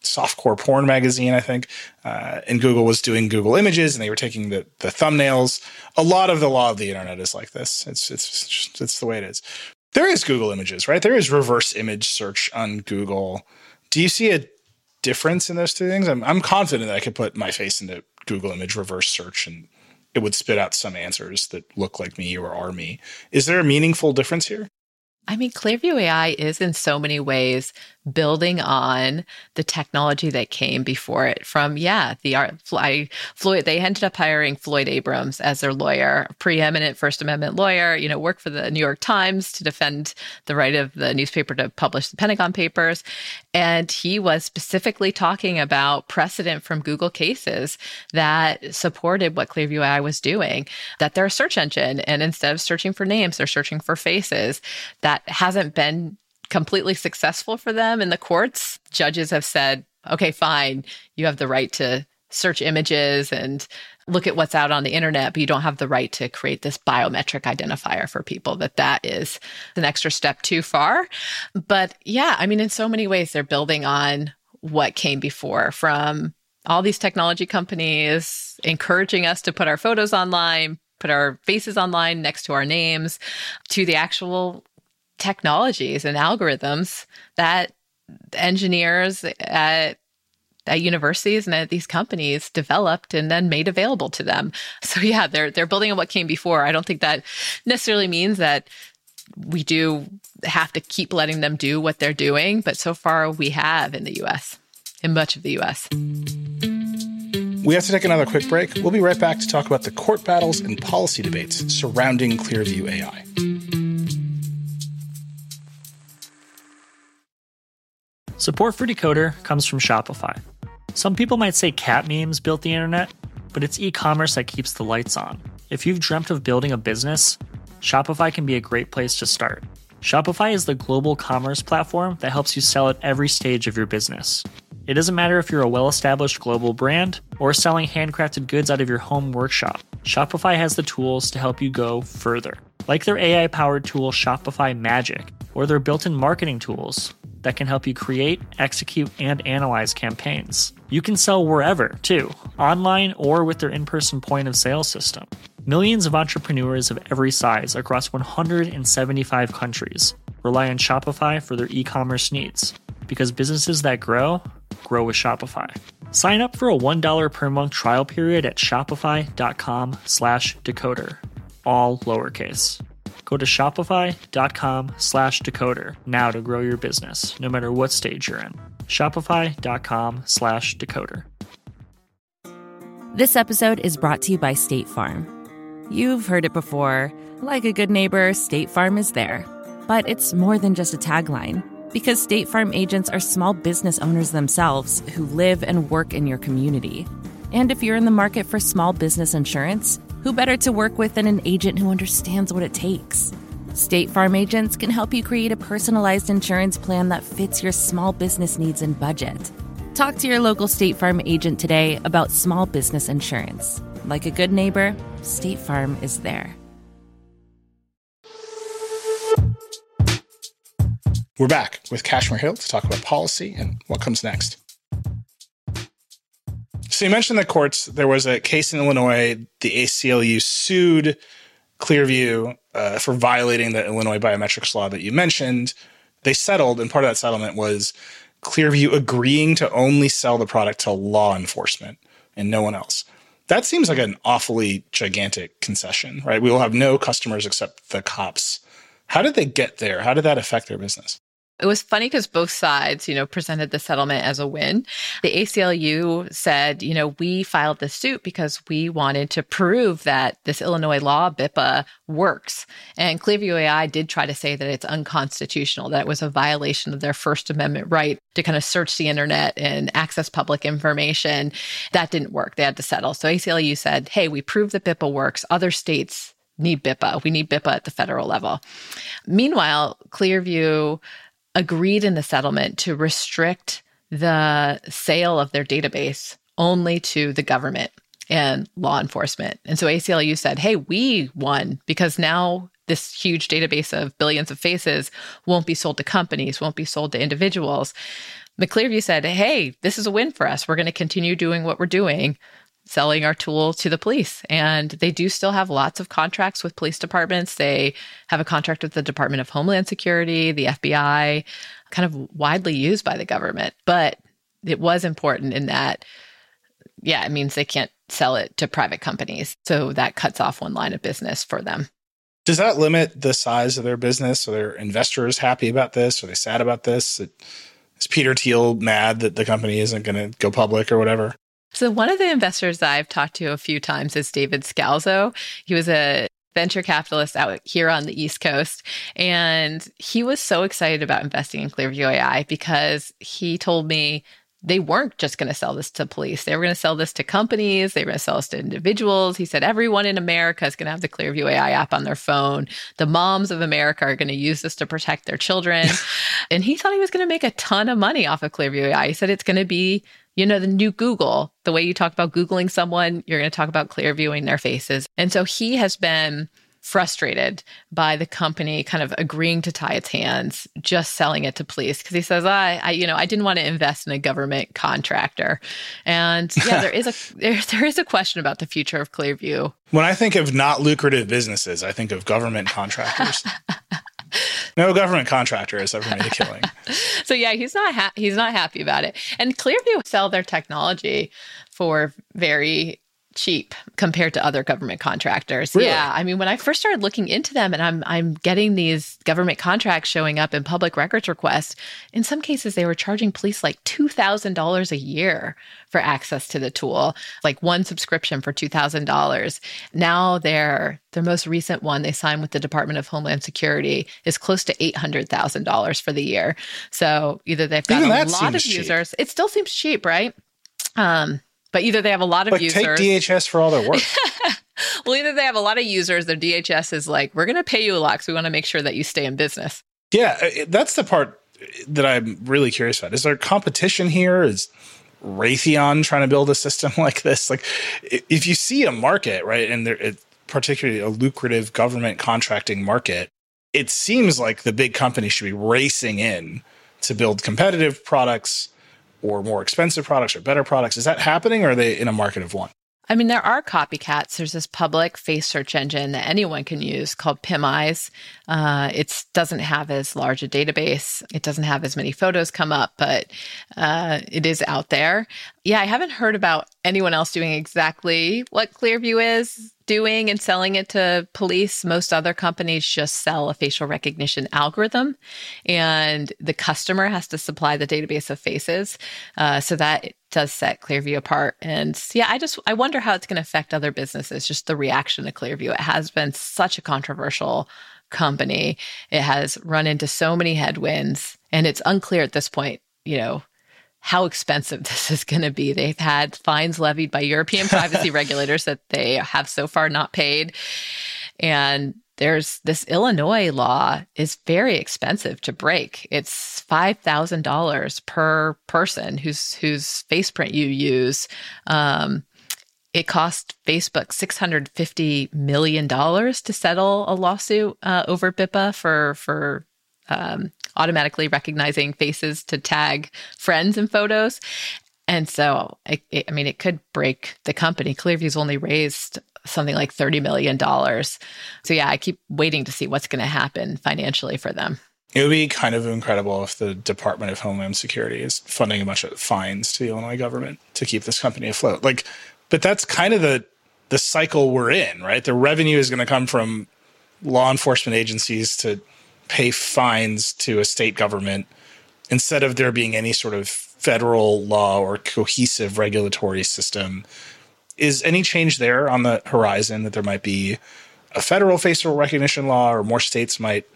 Speaker 3: softcore porn magazine, I think, uh, and Google was doing Google Images, and they were taking the the thumbnails. A lot of the law of the internet is like this. It's it's just, it's the way it is. There is Google Images, right? There is reverse image search on Google. Do you see a difference in those two things? I'm I'm confident that I could put my face into Google Image reverse search and it would spit out some answers that look like me or are me. Is there a meaningful difference here?
Speaker 4: I mean, Clearview AI is in so many ways building on the technology that came before it from, yeah, the art, I, Floyd, they ended up hiring Floyd Abrams as their lawyer, preeminent First Amendment lawyer, you know, worked for the New York Times to defend the right of the newspaper to publish the Pentagon Papers. And he was specifically talking about precedent from Google cases that supported what Clearview AI was doing, that they're a search engine. And instead of searching for names, they're searching for faces. That hasn't been completely successful for them in the courts. Judges have said, okay, fine, you have the right to search images and look at what's out on the internet, but you don't have the right to create this biometric identifier for people, that that is an extra step too far. But yeah, I mean, in so many ways, they're building on what came before from all these technology companies encouraging us to put our photos online, put our faces online next to our names, to the actual technologies and algorithms that engineers at at universities and at these companies developed and then made available to them. So yeah, they're they're building on what came before. I don't think that necessarily means that we do have to keep letting them do what they're doing, but so far we have in the US, in much of the US.
Speaker 3: We have to take another quick break. We'll be right back to talk about the court battles and policy debates surrounding Clearview AI.
Speaker 6: Support for Decoder comes from Shopify. Some people might say cat memes built the internet, but it's e commerce that keeps the lights on. If you've dreamt of building a business, Shopify can be a great place to start. Shopify is the global commerce platform that helps you sell at every stage of your business. It doesn't matter if you're a well established global brand or selling handcrafted goods out of your home workshop, Shopify has the tools to help you go further. Like their AI powered tool Shopify Magic, or their built in marketing tools that can help you create, execute, and analyze campaigns. You can sell wherever, too, online or with their in person point of sale system. Millions of entrepreneurs of every size across 175 countries rely on Shopify for their e commerce needs because businesses that grow, grow with Shopify. Sign up for a $1 per month trial period at shopify.com slash decoder, all lowercase. Go to shopify.com slash decoder now to grow your business, no matter what stage you're in. Shopify.com slash decoder.
Speaker 2: This episode is brought to you by State Farm. You've heard it before. Like a good neighbor, State Farm is there. But it's more than just a tagline. Because State Farm agents are small business owners themselves who live and work in your community. And if you're in the market for small business insurance, who better to work with than an agent who understands what it takes? State Farm agents can help you create a personalized insurance plan that fits your small business needs and budget. Talk to your local State Farm agent today about small business insurance. Like a good neighbor, State Farm is there.
Speaker 3: We're back with Kashmir Hill to talk about policy and what comes next. So you mentioned the courts. There was a case in Illinois. The ACLU sued Clearview uh, for violating the Illinois biometrics law that you mentioned. They settled, and part of that settlement was Clearview agreeing to only sell the product to law enforcement and no one else. That seems like an awfully gigantic concession, right? We will have no customers except the cops. How did they get there? How did that affect their business?
Speaker 4: It was funny because both sides, you know, presented the settlement as a win. The ACLU said, you know, we filed this suit because we wanted to prove that this Illinois law, BIPA, works. And Clearview AI did try to say that it's unconstitutional, that it was a violation of their First Amendment right to kind of search the internet and access public information. That didn't work. They had to settle. So ACLU said, hey, we proved that BIPA works. Other states need BIPA. We need BIPA at the federal level. Meanwhile, Clearview agreed in the settlement to restrict the sale of their database only to the government. and law enforcement. And so ACLU said, hey, we won because now this huge database of billions of faces won't be sold to companies, won't be sold to individuals. McClearview said, hey, this is a win for us. We're going to continue doing what we're doing selling our tool to the police. And they do still have lots of contracts with police departments. They have a contract with the Department of Homeland Security, the FBI, kind of widely used by the government. But it was important in that, yeah, it means they can't sell it to private companies. So that cuts off one line of business for them.
Speaker 3: Does that limit the size of their business? Are their investors happy about this? Are they sad about this? Is Peter Thiel mad that the company isn't going to go public or whatever?
Speaker 4: So one of the investors I've talked to a few times is David Scalzo. He was a venture capitalist out here on the East Coast. And he was so excited about investing in Clearview AI because he told me they weren't just going to sell this to police. They were going to sell this to companies. They were going to sell this to individuals. He said everyone in America is going to have the Clearview AI app on their phone. The moms of America are going to use this to protect their children. and he thought he was going to make a ton of money off of Clearview AI. He said it's going to be you know, the new Google, the way you talk about Googling someone, you're going to talk about clear viewing their faces. And so he has been frustrated by the company kind of agreeing to tie its hands, just selling it to police. Cause he says, I, I, you know, I didn't want to invest in a government contractor. And yeah, there is a, there, there is a question about the future of Clearview.
Speaker 3: When I think of not lucrative businesses, I think of government contractors. no government contractor has ever made a killing.
Speaker 4: so yeah, he's not ha- he's not happy about it. And Clearview sell their technology for very cheap compared to other government contractors.
Speaker 3: Really?
Speaker 4: Yeah, I mean when I first started looking into them and I'm I'm getting these government contracts showing up in public records requests, in some cases they were charging police like $2,000 a year for access to the tool, like one subscription for $2,000. Now their their most recent one they signed with the Department of Homeland Security is close to $800,000 for the year. So either they've got
Speaker 3: Even
Speaker 4: a lot of
Speaker 3: cheap.
Speaker 4: users. It still seems cheap, right? Um but either they have a lot of
Speaker 3: Like
Speaker 4: users.
Speaker 3: take DHS for all their work.
Speaker 4: well, either they have a lot of users, their DHS is like, we're going to pay you a lot because we want to make sure that you stay in business.
Speaker 3: yeah, uh, that's the part that I'm really curious about. Is there competition here? Is Raytheon trying to build a system like this? Like, if you see a market, right, and there, it, particularly a lucrative government contracting market, it seems like the big companies should be racing in to build competitive products or more expensive products or better products. Is that happening or are they in a market of one?
Speaker 4: I mean, there are copycats. There's this public face search engine that anyone can use called PimEyes. Uh, it doesn't have as large a database. It doesn't have as many photos come up, but uh, it is out there. Yeah, I haven't heard about anyone else doing exactly what Clearview is doing and selling it to police. Most other companies just sell a facial recognition algorithm, and the customer has to supply the database of faces. Uh, so that does set Clearview apart. And yeah, I just I wonder how it's going to affect other businesses. Just the reaction to Clearview. It has been such a controversial company. It has run into so many headwinds, and it's unclear at this point. You know how expensive this is going to be. They've had fines levied by European privacy regulators that they have so far not paid. And there's this Illinois law is very expensive to break. It's $5,000 per person whose whose face print you use. Um, it cost Facebook $650 million to settle a lawsuit uh, over BIPA for, for um, automatically recognizing faces to tag friends in photos. And so, it, it, I mean, it could break the company. Clearview's only raised something like $30 million. So, yeah, I keep waiting to see what's going to happen financially for them.
Speaker 3: It would be kind of incredible if the Department of Homeland Security is funding a bunch of fines to the Illinois government to keep this company afloat. Like, but that's kind of the the cycle we're in, right? The revenue is going to come from law enforcement agencies to pay fines to a state government instead of there being any sort of federal law or cohesive regulatory system. Is any change there on the horizon that there might be a federal facial recognition law or more states might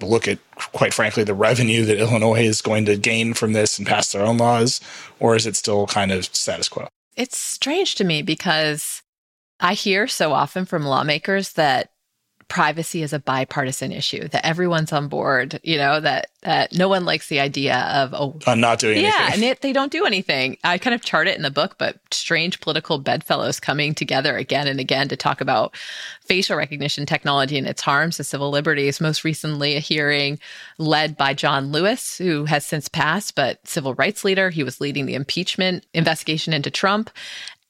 Speaker 3: look at, quite frankly, the revenue that Illinois is going to gain from this and pass their own laws? Or is it still kind of status quo?
Speaker 4: It's strange to me because I hear so often from lawmakers that privacy is a bipartisan issue that everyone's on board you know that that no one likes the idea of oh
Speaker 3: uh, not doing
Speaker 4: yeah
Speaker 3: anything.
Speaker 4: and it, they don't do anything. I kind of chart it in the book but strange political bedfellows coming together again and again to talk about facial recognition technology and its harms to civil liberties most recently a hearing led by john lewis who has since passed but civil rights leader. He was leading the impeachment investigation into trump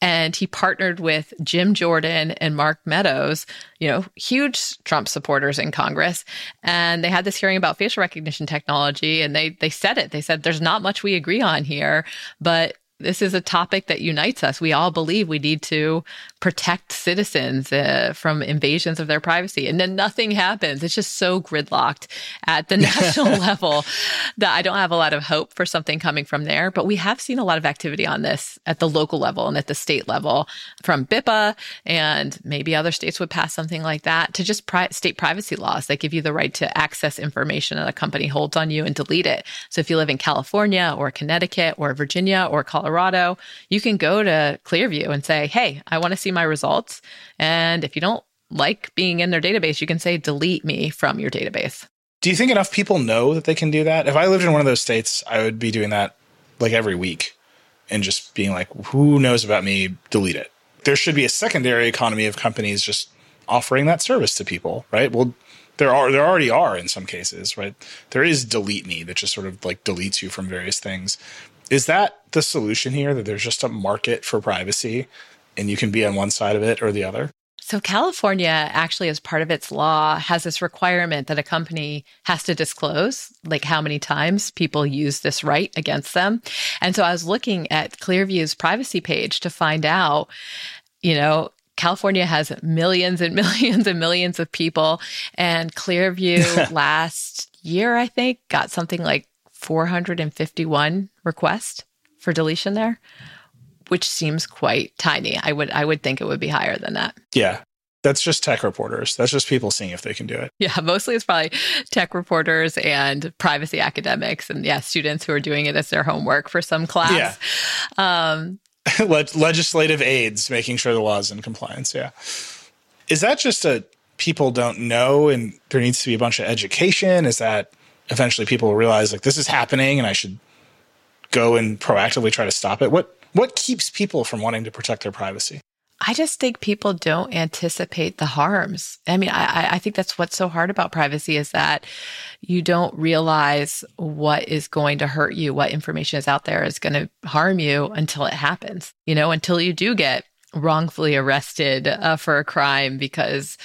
Speaker 4: and he partnered with Jim Jordan and Mark Meadows, you know, huge Trump supporters in Congress. And they had this hearing about facial recognition technology and they they said it. They said there's not much we agree on here, but this is a topic that unites us. We all believe we need to protect citizens uh, from invasions of their privacy. And then nothing happens. It's just so gridlocked at the national level that I don't have a lot of hope for something coming from there. But we have seen a lot of activity on this at the local level and at the state level from BIPA, and maybe other states would pass something like that to just pri- state privacy laws that give you the right to access information that a company holds on you and delete it. So if you live in California or Connecticut or Virginia or Colorado, Colorado, you can go to Clearview and say, Hey, I want to see my results. And if you don't like being in their database, you can say, delete me from your database.
Speaker 3: Do you think enough people know that they can do that? If I lived in one of those states, I would be doing that like every week and just being like, who knows about me? Delete it. There should be a secondary economy of companies just offering that service to people, right? Well, there are there already are in some cases, right? There is delete me that just sort of like deletes you from various things. Is that the solution here that there's just a market for privacy and you can be on one side of it or the other?
Speaker 4: So, California actually, as part of its law, has this requirement that a company has to disclose, like how many times people use this right against them. And so, I was looking at Clearview's privacy page to find out, you know, California has millions and millions and millions of people. And Clearview last year, I think, got something like 451 requests for deletion there, which seems quite tiny. I would I would think it would be higher than that.
Speaker 3: Yeah. That's just tech reporters. That's just people seeing if they can do it.
Speaker 4: Yeah, mostly it's probably tech reporters and privacy academics and yeah, students who are doing it as their homework for some class.
Speaker 3: Yeah. Um, legislative aides making sure the law is in compliance. Yeah. Is that just a people don't know and there needs to be a bunch of education? Is that eventually people will realize like this is happening and I should go and proactively try to stop it? What what keeps people from wanting to protect their privacy?
Speaker 4: I just think people don't anticipate the harms. I mean, I, I think that's what's so hard about privacy is that you don't realize what is going to hurt you, what information is out there is going to harm you until it happens, you know, until you do get wrongfully arrested uh, for a crime because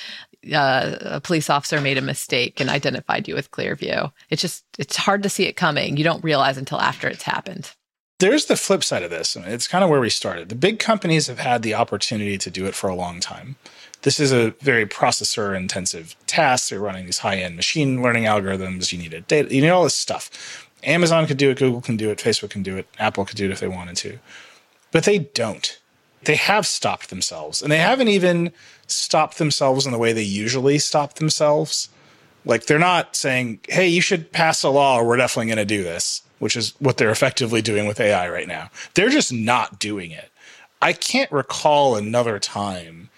Speaker 4: uh, a police officer made a mistake and identified you with Clearview. It's just, it's hard to see it coming. You don't realize until after it's happened.
Speaker 3: There's the flip side of this. It's kind of where we started. The big companies have had the opportunity to do it for a long time. This is a very processor intensive task. They're running these high end machine learning algorithms. You need a data, you need all this stuff. Amazon could do it, Google can do it, Facebook can do it, Apple could do it if they wanted to. But they don't. They have stopped themselves. And they haven't even stopped themselves in the way they usually stop themselves. Like they're not saying, "Hey, you should pass a law, or we're definitely going to do this," which is what they're effectively doing with AI right now. They're just not doing it. I can't recall another time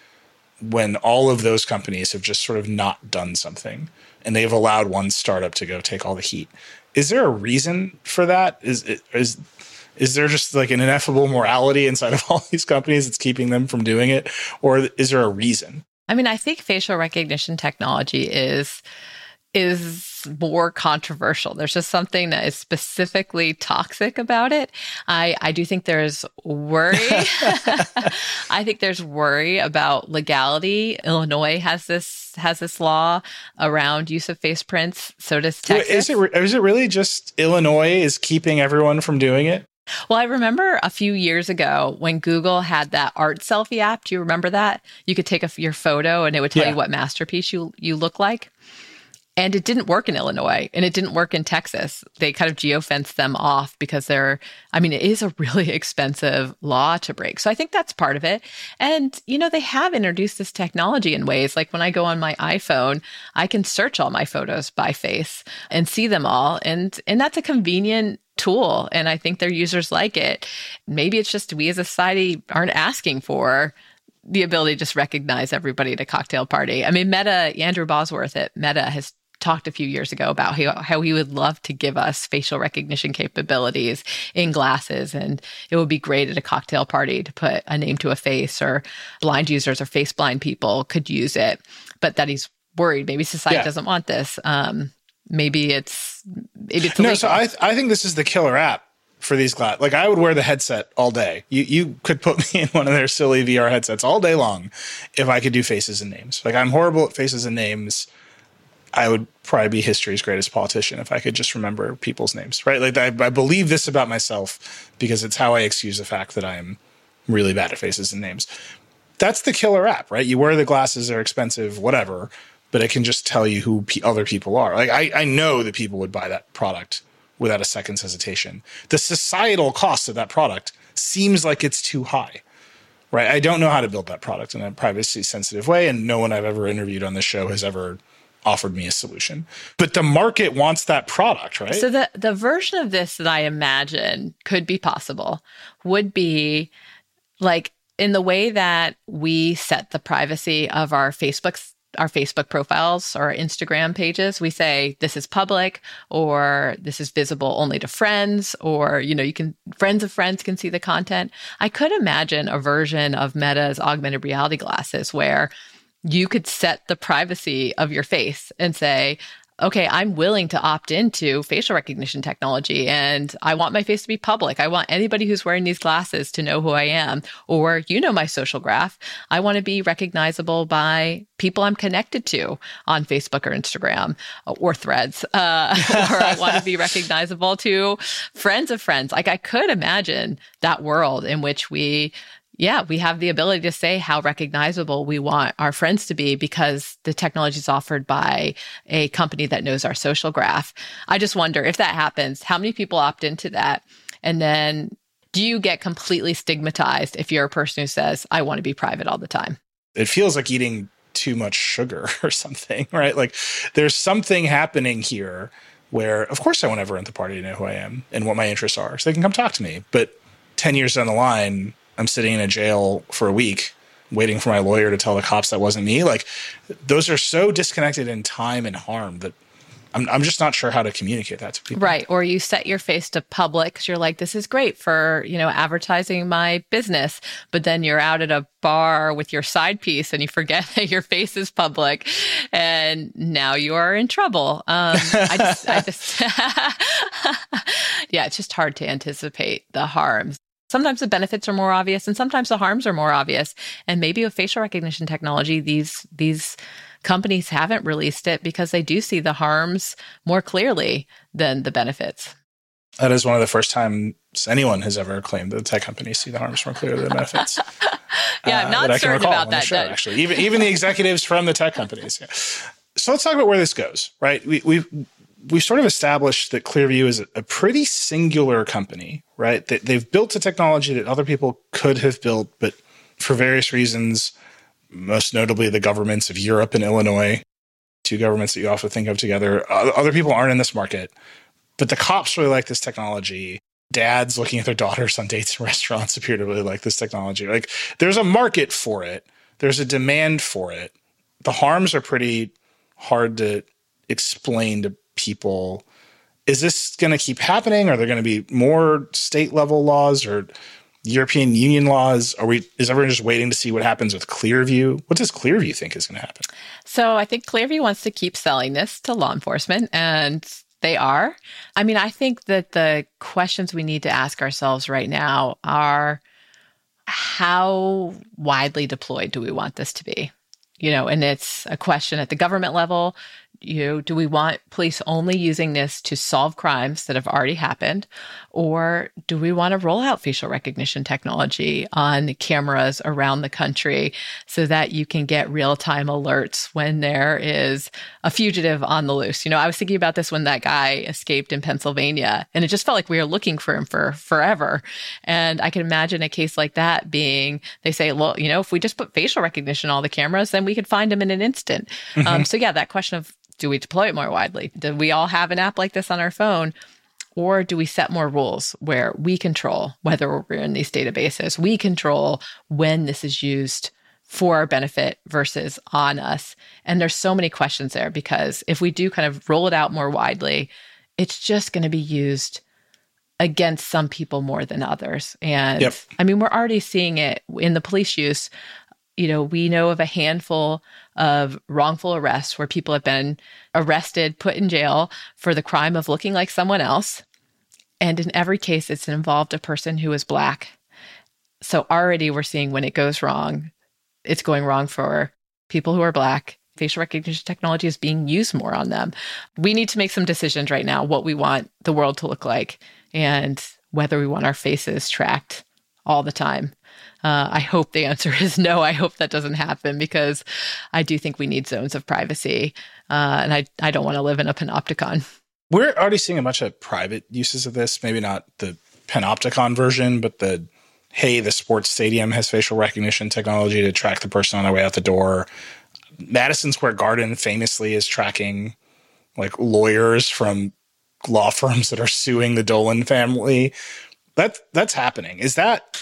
Speaker 3: when all of those companies have just sort of not done something and they've allowed one startup to go take all the heat. Is there a reason for that? Is is is there just like an ineffable morality inside of all these companies that's keeping them from doing it? Or is there a reason?
Speaker 4: I mean, I think facial recognition technology is is more controversial. There's just something that is specifically toxic about it. I, I do think there's worry. I think there's worry about legality. Illinois has this has this law around use of face prints. So does Texas.
Speaker 3: Is it is it really just Illinois is keeping everyone from doing it?
Speaker 4: Well, I remember a few years ago when Google had that art selfie app. Do you remember that? You could take a, your photo and it would tell yeah. you what masterpiece you you look like. And it didn't work in Illinois and it didn't work in Texas. They kind of geofenced them off because they're, I mean, it is a really expensive law to break. So I think that's part of it. And, you know, they have introduced this technology in ways like when I go on my iPhone, I can search all my photos by face and see them all. And, and that's a convenient tool and I think their users like it. Maybe it's just we as a society aren't asking for the ability to just recognize everybody at a cocktail party. I mean, Meta, Andrew Bosworth at Meta has talked a few years ago about how, how he would love to give us facial recognition capabilities in glasses. And it would be great at a cocktail party to put a name to a face or blind users or face blind people could use it. But that he's worried maybe society yeah. doesn't want this. Um, maybe it's maybe it's
Speaker 3: no. So I th- I think this is the killer app for these glass. Like I would wear the headset all day. You you could put me in one of their silly VR headsets all day long if I could do faces and names. Like I'm horrible at faces and names. I would probably be history's greatest politician if I could just remember people's names, right? Like I, I believe this about myself because it's how I excuse the fact that I am really bad at faces and names. That's the killer app, right? You wear the glasses, they're expensive, whatever, but it can just tell you who p- other people are. Like I, I know that people would buy that product without a second's hesitation. The societal cost of that product seems like it's too high right? I don't know how to build that product in a privacy sensitive way, and no one I've ever interviewed on this show has ever offered me a solution. But the market wants that product, right?
Speaker 4: So the the version of this that I imagine could be possible would be like in the way that we set the privacy of our Facebook our Facebook profiles or our Instagram pages, we say this is public or this is visible only to friends or you know you can friends of friends can see the content. I could imagine a version of Meta's augmented reality glasses where you could set the privacy of your face and say, okay, I'm willing to opt into facial recognition technology and I want my face to be public. I want anybody who's wearing these glasses to know who I am. Or, you know, my social graph. I want to be recognizable by people I'm connected to on Facebook or Instagram uh, or threads. Uh, or I want to be recognizable to friends of friends. Like I could imagine that world in which we yeah, we have the ability to say how recognizable we want our friends to be because the technology is offered by a company that knows our social graph. I just wonder if that happens, how many people opt into that? And then do you get completely stigmatized if you're a person who says, I want to be private all the time?
Speaker 3: It feels like eating too much sugar or something, right? Like there's something happening here where, of course, I want everyone at the party to know who I am and what my interests are so they can come talk to me. But 10 years down the line, I'm sitting in a jail for a week waiting for my lawyer to tell the cops that wasn't me. Like those are so disconnected in time and harm that I'm, I'm just not sure how to communicate that to people.
Speaker 4: Right. Or you set your face to public because you're like, this is great for, you know, advertising my business. But then you're out at a bar with your side piece and you forget that your face is public and now you are in trouble. Um, I just, I just yeah, it's just hard to anticipate the harms. Sometimes the benefits are more obvious and sometimes the harms are more obvious. And maybe with facial recognition technology, these these companies haven't released it because they do see the harms more clearly than the benefits.
Speaker 3: That is one of the first times anyone has ever claimed that tech companies see the harms more clearly than the benefits.
Speaker 4: yeah, I'm uh, not certain about that.
Speaker 3: Show, actually, even even the executives from the tech companies. Yeah. So let's talk about where this goes. Right, we, we've we've sort of established that Clearview is a pretty singular company, right? They, they've built a technology that other people could have built, but for various reasons, most notably the governments of Europe and Illinois, two governments that you often think of together, other people aren't in this market. But the cops really like this technology. Dads looking at their daughters on dates in restaurants appear to really like this technology. Like there's a market for it, there's a demand for it. The harms are pretty hard to explain to people. Is this going to keep happening? Are there going to be more state level laws or European Union laws? Are we? Is everyone just waiting to see what happens with Clearview? What does Clearview think is going to happen?
Speaker 4: So I think Clearview wants to keep selling this to law enforcement, and they are. I mean, I think that the questions we need to ask ourselves right now are how widely deployed do we want this to be? You know, and it's a question at the government level you know, do we want police only using this to solve crimes that have already happened? Or do we want to roll out facial recognition technology on cameras around the country so that you can get real time alerts when there is a fugitive on the loose? You know, I was thinking about this when that guy escaped in Pennsylvania, and it just felt like we were looking for him for forever. And I can imagine a case like that being they say, well, you know, if we just put facial recognition on all the cameras, then we could find him in an instant. Mm-hmm. Um, so, yeah, that question of do we deploy it more widely? Do we all have an app like this on our phone? Or do we set more rules where we control whether we're in these databases? We control when this is used for our benefit versus on us. And there's so many questions there because if we do kind of roll it out more widely, it's just going to be used against some people more than others. And
Speaker 3: Yep.
Speaker 4: I mean, we're already seeing it in the police use. You know, we know of a handful of wrongful arrests where people have been arrested, put in jail for the crime of looking like someone else. And in every case, it's involved a person who is black. So already we're seeing when it goes wrong, it's going wrong for people who are black. Facial recognition technology is being used more on them. We need to make some decisions right now what we want the world to look like and whether we want our faces tracked all the time. Uh, I hope the answer is no. I hope that doesn't happen because I do think we need zones of privacy. Uh, and I, I don't want to live in a panopticon.
Speaker 3: We're already seeing a bunch of private uses of this. Maybe not the Panopticon version, but the hey, the sports stadium has facial recognition technology to track the person on their way out the door. Madison Square Garden famously is tracking like lawyers from law firms that are suing the Dolan family. That that's happening. Is that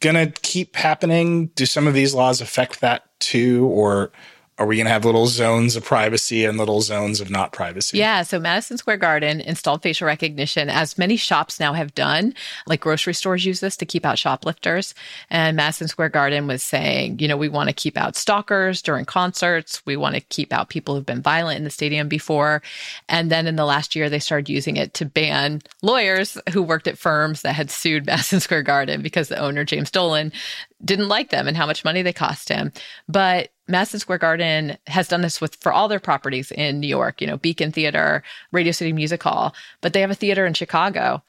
Speaker 3: gonna keep happening? Do some of these laws affect that too, or are we gonna have little zones of privacy and little zones of not privacy?
Speaker 4: Yeah. So Madison Square Garden installed facial recognition, as many shops now have done. Like grocery stores use this to keep out shoplifters. And Madison Square Garden was saying, you know, we want to keep out stalkers during concerts. We want to keep out people who've been violent in the stadium before. And then in the last year, they started using it to ban lawyers who worked at firms that had sued Madison Square Garden because the owner, James Dolan, didn't like them and how much money they cost him. But Madison Square Garden has done this with for all their properties in New York, you know, Beacon Theater, Radio City Music Hall, but they have a theater in Chicago.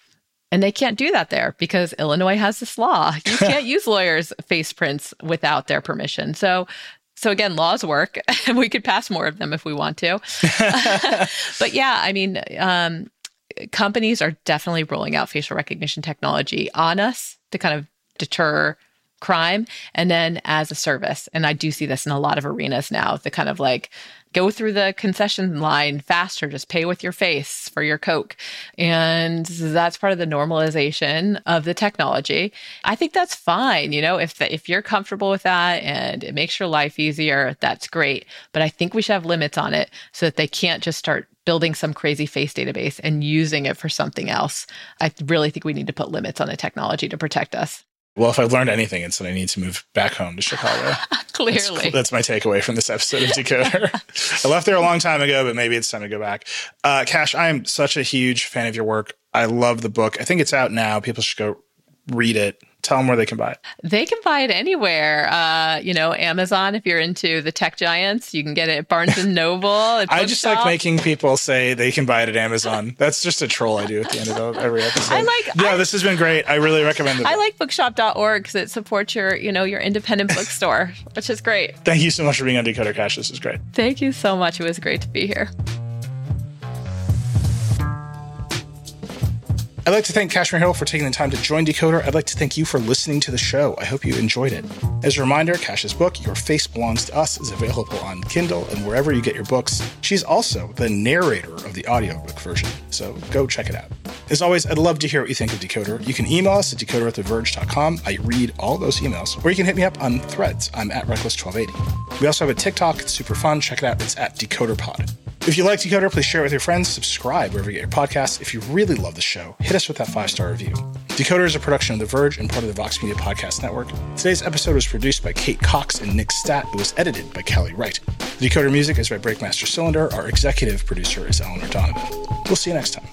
Speaker 4: And they can't do that there because Illinois has this law. You can't use lawyers' face prints without their permission. So so again, laws work, and we could pass more of them if we want to. but yeah, I mean, um, companies are definitely rolling out facial recognition technology on us to kind of deter crime and then as a service. And I do see this in a lot of arenas now, the kind of like go through the concession line faster, just pay with your face for your Coke. And that's part of the normalization of the technology. I think that's fine. You know, if, the, if you're comfortable with that and it makes your life easier, that's great. But I think we should have limits on it so that they can't just start building some crazy face database and using it for something else. I really think we need to put limits on the technology to protect us.
Speaker 3: Well, if I've learned anything, it's that I need to move back home to Chicago.
Speaker 4: Clearly.
Speaker 3: That's, that's, my takeaway from this episode of Decoder. I left there a long time ago, but maybe it's time to go back. Uh, Cash, I am such a huge fan of your work. I love the book. I think it's out now. People should go read it. Tell them where they can buy it.
Speaker 4: They can buy it anywhere. Uh, you know, Amazon. If you're into the tech giants, you can get it at Barnes and Noble.
Speaker 3: I just like making people say they can buy it at Amazon. That's just a troll I do at the end of every episode.
Speaker 4: I like.
Speaker 3: Yeah,
Speaker 4: I,
Speaker 3: this has been great. I really recommend it.
Speaker 4: I like Bookshop.org because it supports your, you know, your independent bookstore, which is great.
Speaker 3: Thank you so much for being on Decoder Cash. This is great.
Speaker 4: Thank you so much. It was great to be here.
Speaker 3: I'd like to thank Kashmir Hill for taking the time to join Decoder. I'd like to thank you for listening to the show. I hope you enjoyed it. As a reminder, Cash's book, Your Face Belongs to Us, is available on Kindle and wherever you get your books. She's also the narrator of the audiobook version, so go check it out. As always, I'd love to hear what you think of Decoder. You can email us at decoder at theverge.com. I read all those emails. Or you can hit me up on threads. I'm at Reckless1280. We also have a TikTok. It's super fun. Check it out. It's at DecoderPod. If you like Decoder, please share it with your friends, subscribe wherever you get your podcasts. If you really love the show, hit us with that five star review. Decoder is a production of The Verge and part of the Vox Media Podcast Network. Today's episode was produced by Kate Cox and Nick Statt. It was edited by Kelly Wright. The Decoder music is by Breakmaster Cylinder. Our executive producer is Eleanor Donovan. We'll see you next time.